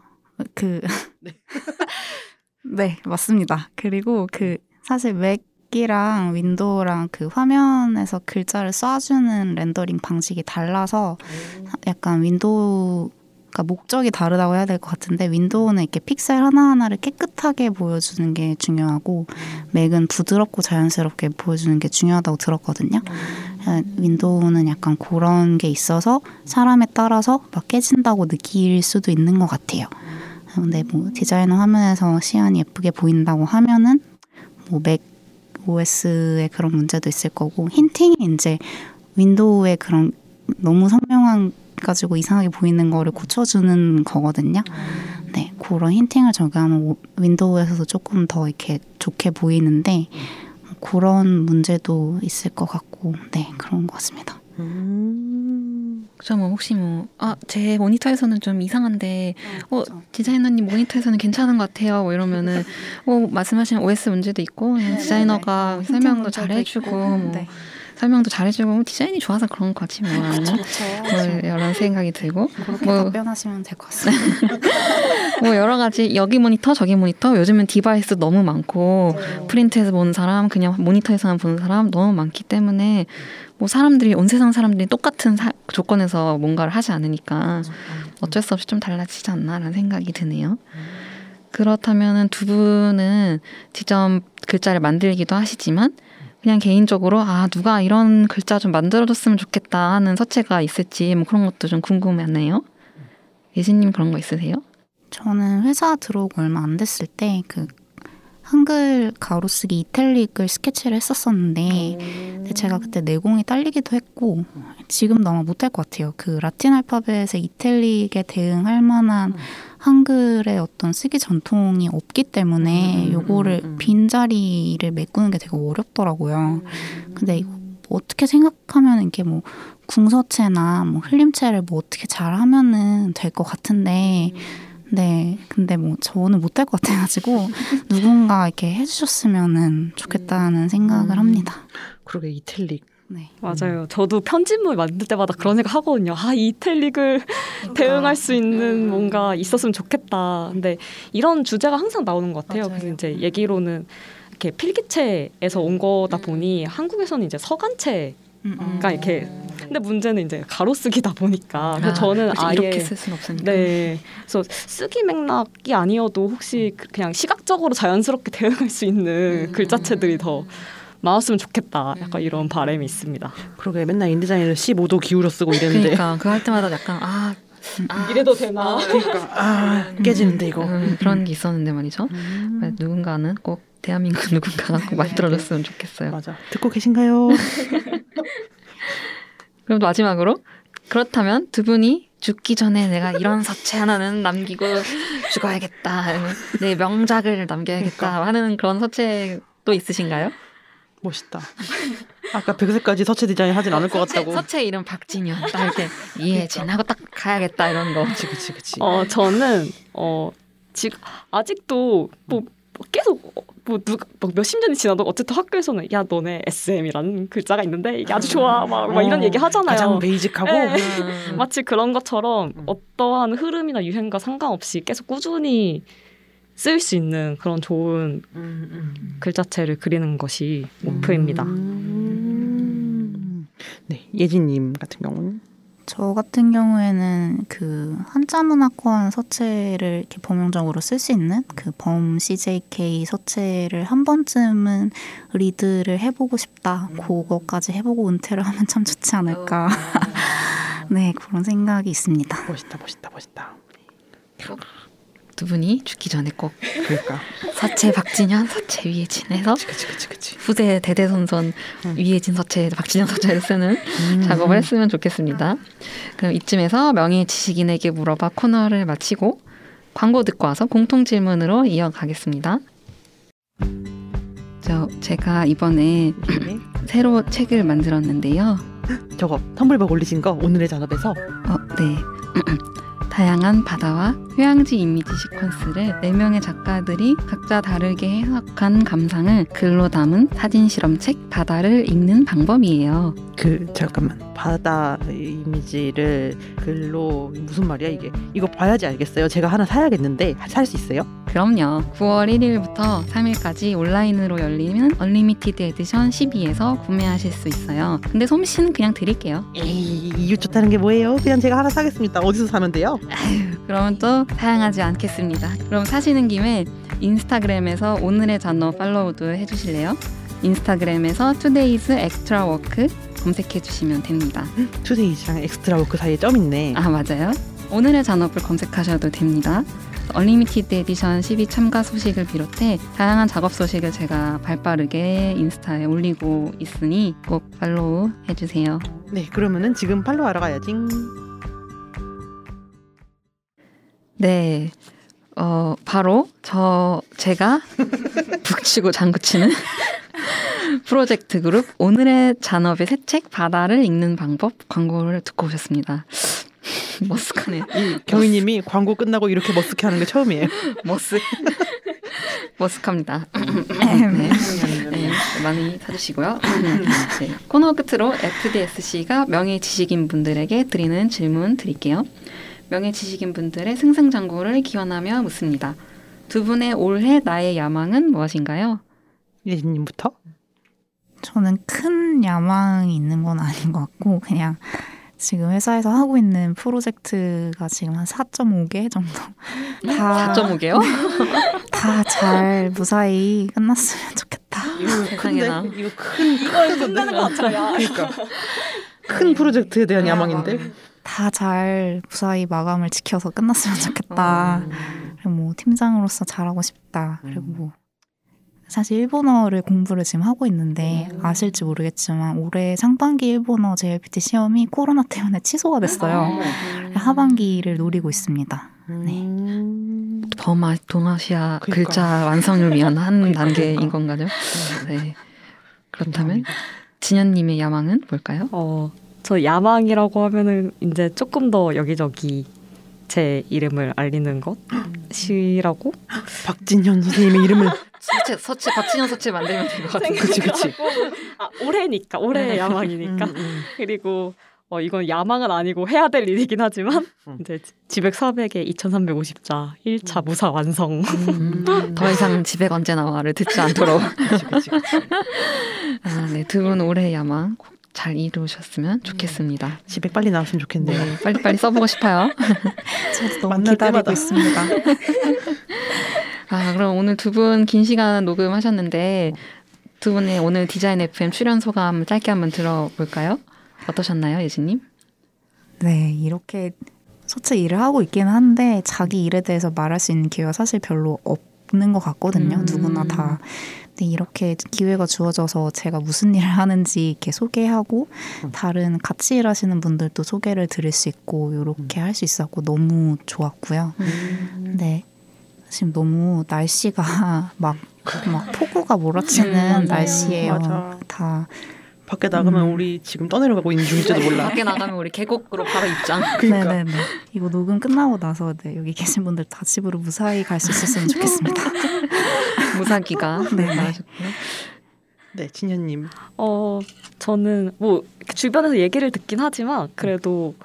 D: 그,
B: 네.
D: 네, 맞습니다. 그리고 그, 사실 맥이랑 윈도우랑 그 화면에서 글자를 쏴주는 렌더링 방식이 달라서 약간 윈도우가 목적이 다르다고 해야 될 것 같은데 윈도우는 이렇게 픽셀 하나하나를 깨끗하게 보여주는 게 중요하고 맥은 부드럽고 자연스럽게 보여주는 게 중요하다고 들었거든요. 어, 윈도우는 약간 그런 게 있어서 사람에 따라서 막 깨진다고 느낄 수도 있는 것 같아요. 근데 뭐 디자이너 화면에서 시안이 예쁘게 보인다고 하면은 뭐 Mac OS의 그런 문제도 있을 거고 hinting이 이제 윈도우의 그런 너무 선명해 가지고 이상하게 보이는 거를 고쳐주는 거거든요. 네, 그런 hinting을 적용하면 오- 윈도우에서도 조금 더 이렇게 좋게 보이는데 그런 문제도 있을 것 같고 네 그런 것 같습니다.
B: 음.
A: 그죠 뭐 혹시 뭐 아 제 모니터에서는 좀 이상한데 어 디자이너님 모니터에서는 괜찮은 것 같아요 뭐 이러면은 어 말씀하신 OS 문제도 있고 그냥 디자이너가
D: 네,
A: 설명도 잘 해주고
D: 있고.
A: 뭐
D: 네.
A: 설명도 잘해주고 뭐 디자인이 좋아서 그런 거지 뭐
D: 그렇죠.
A: 뭐 이런 생각이 들고
D: 그렇게
A: 뭐-
D: 답변하시면 될 것 같습니다.
A: 뭐 여러 가지 여기 모니터 저기 모니터 요즘은 디바이스 너무 많고 프린트해서 보는 사람 그냥 모니터에서만 보는 사람 너무 많기 때문에 뭐 사람들이 온 세상 사람들이 똑같은 사- 조건에서 뭔가를 하지 않으니까 어쩔 수 없이 좀 달라지지 않나라는 생각이 드네요. 그렇다면은 두 분은 직접 글자를 만들기도 하시지만 그냥 개인적으로 아 누가 이런 글자 좀 만들어줬으면 좋겠다 하는 서체가 있을지 뭐 그런 것도 좀 궁금하네요. 예진님 그런 거 있으세요?
D: 저는 회사 들어오고 얼마 안 됐을 때 그 한글 가로쓰기 이탈릭을 스케치를 했었었는데 근데 제가 그때 내공이 딸리기도 했고 지금도 아마 못할 것 같아요. 그 라틴 알파벳의 이탈릭에 대응할 만한 한글의 어떤 쓰기 전통이 없기 때문에
B: 음,
D: 요거를
B: 음, 음.
D: 빈자리를 메꾸는 게 되게 어렵더라고요. 근데 이거 뭐 어떻게 생각하면 이게 뭐 궁서체나 뭐 흘림체를 뭐 어떻게 잘 하면은 될 것 같은데 네 근데 뭐 저는 못 할 것 같아가지고 누군가 이렇게 해주셨으면은 좋겠다는 생각을 합니다.
B: 그러게 이탈릭.
D: 네.
C: 맞아요. 저도 편집물 만들 때마다 그런 생각 하거든요. 아, 이탈릭을 대응할 수 있는 뭔가 있었으면 좋겠다. 근데 이런 주제가 항상 나오는 것 같아요.
D: 맞아요.
C: 그래서 이제 얘기로는 이렇게 필기체에서 온 거다 보니 한국에서는 이제 서간체
D: 음, 음.
C: 그러니까 이렇게 근데 문제는 이제 가로쓰기다 보니까 그래서
A: 아,
C: 저는 아예
A: 이렇게 쓸 수는 없으니까.
C: 네 그래서 쓰기 맥락이 아니어도 혹시 그- 그냥 시각적으로 자연스럽게 대응할 수 있는 글자체들이 더 많았으면 좋겠다 약간 이런 바람이 있습니다.
B: 그러게 맨날 인디자인을 15도 기울여 쓰고 이랬는데.
A: 그러니까 그거 할 때마다 약간 아, 아
C: 이래도 되나?
B: 그러니까 아 깨지는데 이거.
A: 음, 그런 게 있었는데 말이죠.
B: 음.
A: 누군가는 꼭 대한민국 누군가가 꼭 만들어줬으면 좋겠어요.
B: 맞아. 듣고 계신가요?
A: 그럼 마지막으로 그렇다면 두 분이 죽기 전에 내가 이런 서체 하나는 남기고 죽어야겠다. 내 명작을 남겨야겠다 하는 그런 서체 또 있으신가요?
B: 멋있다. 아까 백색까지 서체 디자인 하진 않을 것
A: 서체,
B: 같다고.
A: 서체 이름 박진현. 딱 이렇게 이해진하고 딱 가야겠다 이런 거.
B: 그치 그치 그치.
C: 어 저는 어 지금 아직도 뭐 계속 뭐 누가 뭐 몇십 년이 지나도 어쨌든 학교에서는 야 너네 SM이라는 글자가 있는데 이게 아주 좋아 막, 막 이런
B: 어,
C: 얘기 하잖아요.
B: 가장 베이직하고
C: 네.
A: 음.
C: 마치 그런 것처럼
B: 음.
C: 어떠한 흐름이나 유행과 상관없이 계속 꾸준히 쓰일 수 있는 그런 좋은
B: 음, 음.
C: 글자체를 그리는 것이 목표입니다.
B: 음. 네, 예진님 같은 경우는
D: 저 같은 경우에는 그 한자문학관 서체를 이렇게 범용적으로 쓸 수 있는 그 범 CJK 서체를 한 번쯤은 리드를 해보고 싶다. 그거까지 해보고 은퇴를 하면 참 좋지 않을까. 네, 그런 생각이 있습니다.
B: 멋있다, 멋있다, 멋있다.
A: 두 분이 죽기 전에 꼭
B: 그러니까
A: 서체 박진현, 서체 위예진해서
B: 그치 그치 그치.
A: 후세 대대손손
B: 음.
A: 위예진 서체, 박진현 서체를 쓰는 작업을 했으면 좋겠습니다. 그럼 이쯤에서 명예 지식인에게 물어봐 코너를 마치고 광고 듣고 와서 공통 질문으로 이어가겠습니다. 저 제가 이번에
B: 네.
A: 새로 책을 만들었는데요.
B: 저거 텀블벅 올리신 거 오늘의 잔업에서
A: 어, 네. 다양한 바다와 휴양지 이미지 시퀀스를 네명의 작가들이 각자 다르게 해석한 감상을 글로 담은 사진 실험책 바다를 읽는 방법이에요.
B: 그 잠깐만 바다 이미지를 글로 무슨 말이야 이게 이거 봐야지 알겠어요. 제가 하나 사야겠는데 살 수 있어요?
A: 그럼요. 9월 1일부터 3일까지 온라인으로 열리는 Unlimited Edition 12에서 구매하실 수 있어요. 근데 솜씨는 그냥 드릴게요.
B: 에이 이웃 좋다는 게 뭐예요? 그냥 제가 하나 사겠습니다. 어디서 사면 돼요?
A: 그러면 또 사양하지 않겠습니다. 그럼 사시는 김에 인스타그램에서 오늘의 잔업 팔로우도 해주실래요? 인스타그램에서 today's extra work 검색해 주시면 됩니다.
B: today's랑 extra work 사이에 점 있네.
A: 아 맞아요. 오늘의 잔업을 검색하셔도 됩니다. Unlimited Edition 12 참가 소식을 비롯해 다양한 작업 소식을 제가 발빠르게 인스타에 올리고 있으니 꼭 팔로우 해주세요.
B: 네 그러면은 지금 팔로우하러 가야지.
A: 네. 어, 바로 저 제가 북치고 장구치는 프로젝트 그룹 오늘의 잔업의 새 책 바다를 읽는 방법 광고를 듣고 오셨습니다. 머쓱하네요.
B: 이 경희님이 광고 끝나고 이렇게 머쓱해 하는 게 처음이에요.
A: 머쓱 머쓱합니다. 네. 네, 많이 사주시고요. 네, 코너 끝으로 FDSC가 명예 지식인 분들에게 드리는 질문 드릴게요. 명예 지식인 분들의 승승장구를 기원하며 묻습니다. 두 분의 올해 나의 야망은 무엇인가요?
B: 예진님부터.
D: 저는 큰 야망이 있는 건 아닌 것 같고 그냥 지금 회사에서 하고 있는 프로젝트가 지금 한 4.5개 정도
A: 다 4.5개요?
D: 다 잘 무사히 끝났으면 좋겠다.
B: 이거
A: 세상에나.
B: 이거 큰, 큰
C: 끝나는 것 같아요.
B: 그러니까 큰 프로젝트에 대한
A: 네.
B: 야망인데.
D: 다 잘 무사히 마감을 지켜서 끝났으면 좋겠다. 그리고 뭐 팀장으로서 잘하고 싶다. 그리고 뭐 사실 일본어를 공부를 지금 하고 있는데 아실지 모르겠지만 올해 상반기 일본어 JLPT 시험이 코로나 때문에 취소가 됐어요. 하반기를 노리고 있습니다. 네.
B: 음.
A: 버마 동아시아
B: 그러니까.
A: 글자 완성을 위한 한 단계인 건가요? 네. 그렇다면 진현님의 야망은 뭘까요?
C: 어, 저 야망이라고 하면은 이제 조금 더 여기저기 제 이름을 알리는 것이라고
B: 박진현 선생님의 이름을
A: 서체 서체 박진영 서체 만들면 될 것 같아요.
B: 그치 그치.
C: 아, 올해니까 올해의 야망이니까
B: 음, 음.
C: 그리고 어, 이건 야망은 아니고 해야 될 일이긴 하지만
B: 음.
C: 이제 지백 400에 2350자 1차 무사 완성
B: 음.
A: 더 이상 집에 언제 나와를 듣지 않도록.
B: 그치, 그치, 그치.
A: 아, 네, 두 분 올해 야망 꼭 잘 이루셨으면 좋겠습니다.
B: 집에 빨리 나왔으면 좋겠네요.
A: 네, 빨리 빨리 써보고 싶어요.
D: 저도 너무 기다리고. 있습니다.
A: 아, 그럼 오늘 두 분 긴 시간 녹음하셨는데 두 분의 오늘 디자인 FM 출연 소감 짧게 한번 들어볼까요? 어떠셨나요, 예진님?
D: 네, 이렇게 소체 일을 하고 있기는 한데 자기 일에 대해서 말할 수 있는 기회가 사실 별로 없는 것 같거든요.
A: 음.
D: 누구나 다. 근데 이렇게 기회가 주어져서 제가 무슨 일을 하는지 이렇게 소개하고
B: 음.
D: 다른 같이 일하시는 분들도 소개를 드릴 수 있고 이렇게 할수 있었고 너무 좋았고요. 네. 지금 너무 날씨가 막, 막 폭우가 몰아치는
A: 음,
D: 날씨예요.
B: 맞아.
D: 다
B: 밖에 나가면
D: 음.
B: 우리 지금 떠내려가고 있는 중일지도 몰라.
A: 밖에 나가면 우리 계곡으로 바로 입장.
B: 그러니까.
D: 네네네. 이거 녹음 끝나고 나서 네, 여기 계신 분들 다 집으로 무사히 갈 수 있었으면 좋겠습니다.
A: 무사기가
D: 네.
A: 나가셨고요.
B: 네, 진현님.
C: 어 저는 뭐 주변에서 얘기를 듣긴 하지만 그래도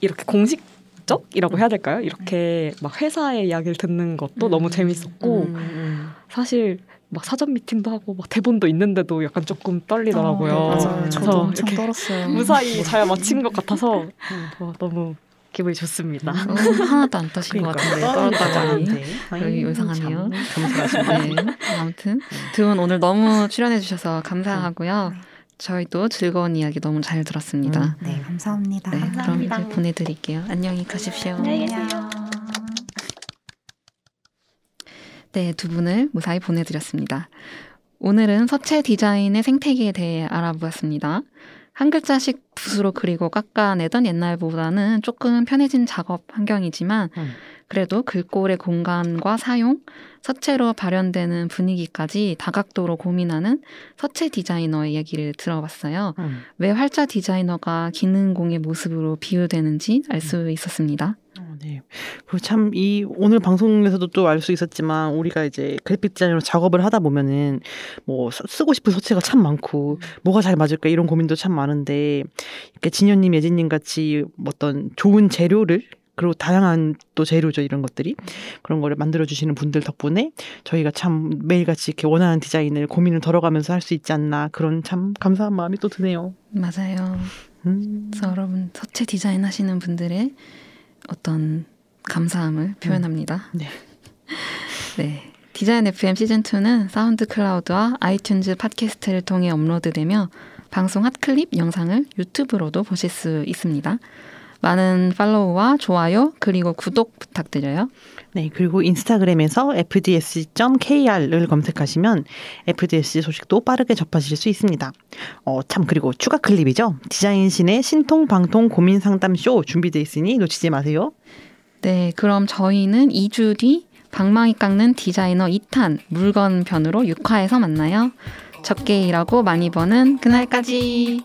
C: 이렇게 공식 적이라고 해야 될까요? 이렇게 막 회사의 이야기를 듣는 것도 너무 재밌었고
B: 음, 음.
C: 사실 막 사전 미팅도 하고 막 대본도 있는데도 약간 조금 떨리더라고요.
D: 어,
B: 네,
D: 맞아요.
B: 그래서
D: 저도 엄청 떨었어요.
C: 무사히 잘 마친 것 같아서 어, 너무 기분이 좋습니다.
A: 어, 하나도 안 떠신 것
B: 그러니까
A: 같은데
B: 떠는
A: 떨었다고 하니.
B: 참 감사하시네.
A: 네. 아무튼 두 분 오늘 너무 출연해 주셔서 감사하고요. 저희도 즐거운 이야기 너무 잘 들었습니다.
D: 네, 감사합니다.
A: 네, 그럼 이제 보내드릴게요. 안녕히 가십시오.
D: 안녕.
A: 네, 두 분을 무사히 보내드렸습니다. 오늘은 서체 디자인의 생태계에 대해 알아보았습니다. 한 글자씩 붓으로 그리고 깎아내던 옛날보다는 조금 편해진 작업 환경이지만
B: 음.
A: 그래도 글꼴의 공간과 사용, 서체로 발현되는 분위기까지 다각도로 고민하는 서체 디자이너의 얘기를 들어봤어요.
B: 음.
A: 왜 활자 디자이너가 기능공의 모습으로 비유되는지 알 수 있었습니다.
B: 어, 네. 그리고 참 이 오늘 방송에서도 또 알 수 있었지만 우리가 이제 그래픽 디자이너로 작업을 하다 보면은 뭐 써- 쓰고 싶은 서체가 참 많고 뭐가 잘 맞을까 이런 고민도 참 많은데 이렇게 진현님, 예진님 같이 어떤 좋은 재료를 그리고 다양한 또 재료죠 이런 것들이 그런 거를 만들어 주시는 분들 덕분에 저희가 참 매일같이 이렇게 원하는 디자인을 고민을 덜어가면서 할 수 있지 않나 그런 참 감사한 마음이 또 드네요.
A: 맞아요.
B: 음.
A: 그래서 여러분 서체 디자인 하시는 분들의 어떤 감사함을 표현합니다.
B: 네.
A: 네. 디자인 FM 시즌 2는 사운드 클라우드와 아이튠즈 팟캐스트를 통해 업로드되며 방송 hot clip 영상을 유튜브로도 보실 수 있습니다. 많은 팔로우와 좋아요 그리고 구독 부탁드려요.
B: 네, 그리고 인스타그램에서 fds.kr을 검색하시면 FDSC 소식도 빠르게 접하실 수 있습니다. 어, 참, 그리고 추가 클립이죠. 디자인신의 신통, 방통, 고민 상담 쇼 준비되어 있으니 놓치지 마세요.
A: 네, 그럼 저희는 2주 뒤 방망이 깎는 디자이너 2탄 물건 편으로 6화에서 만나요. 적게 일하고 많이 버는 그날까지.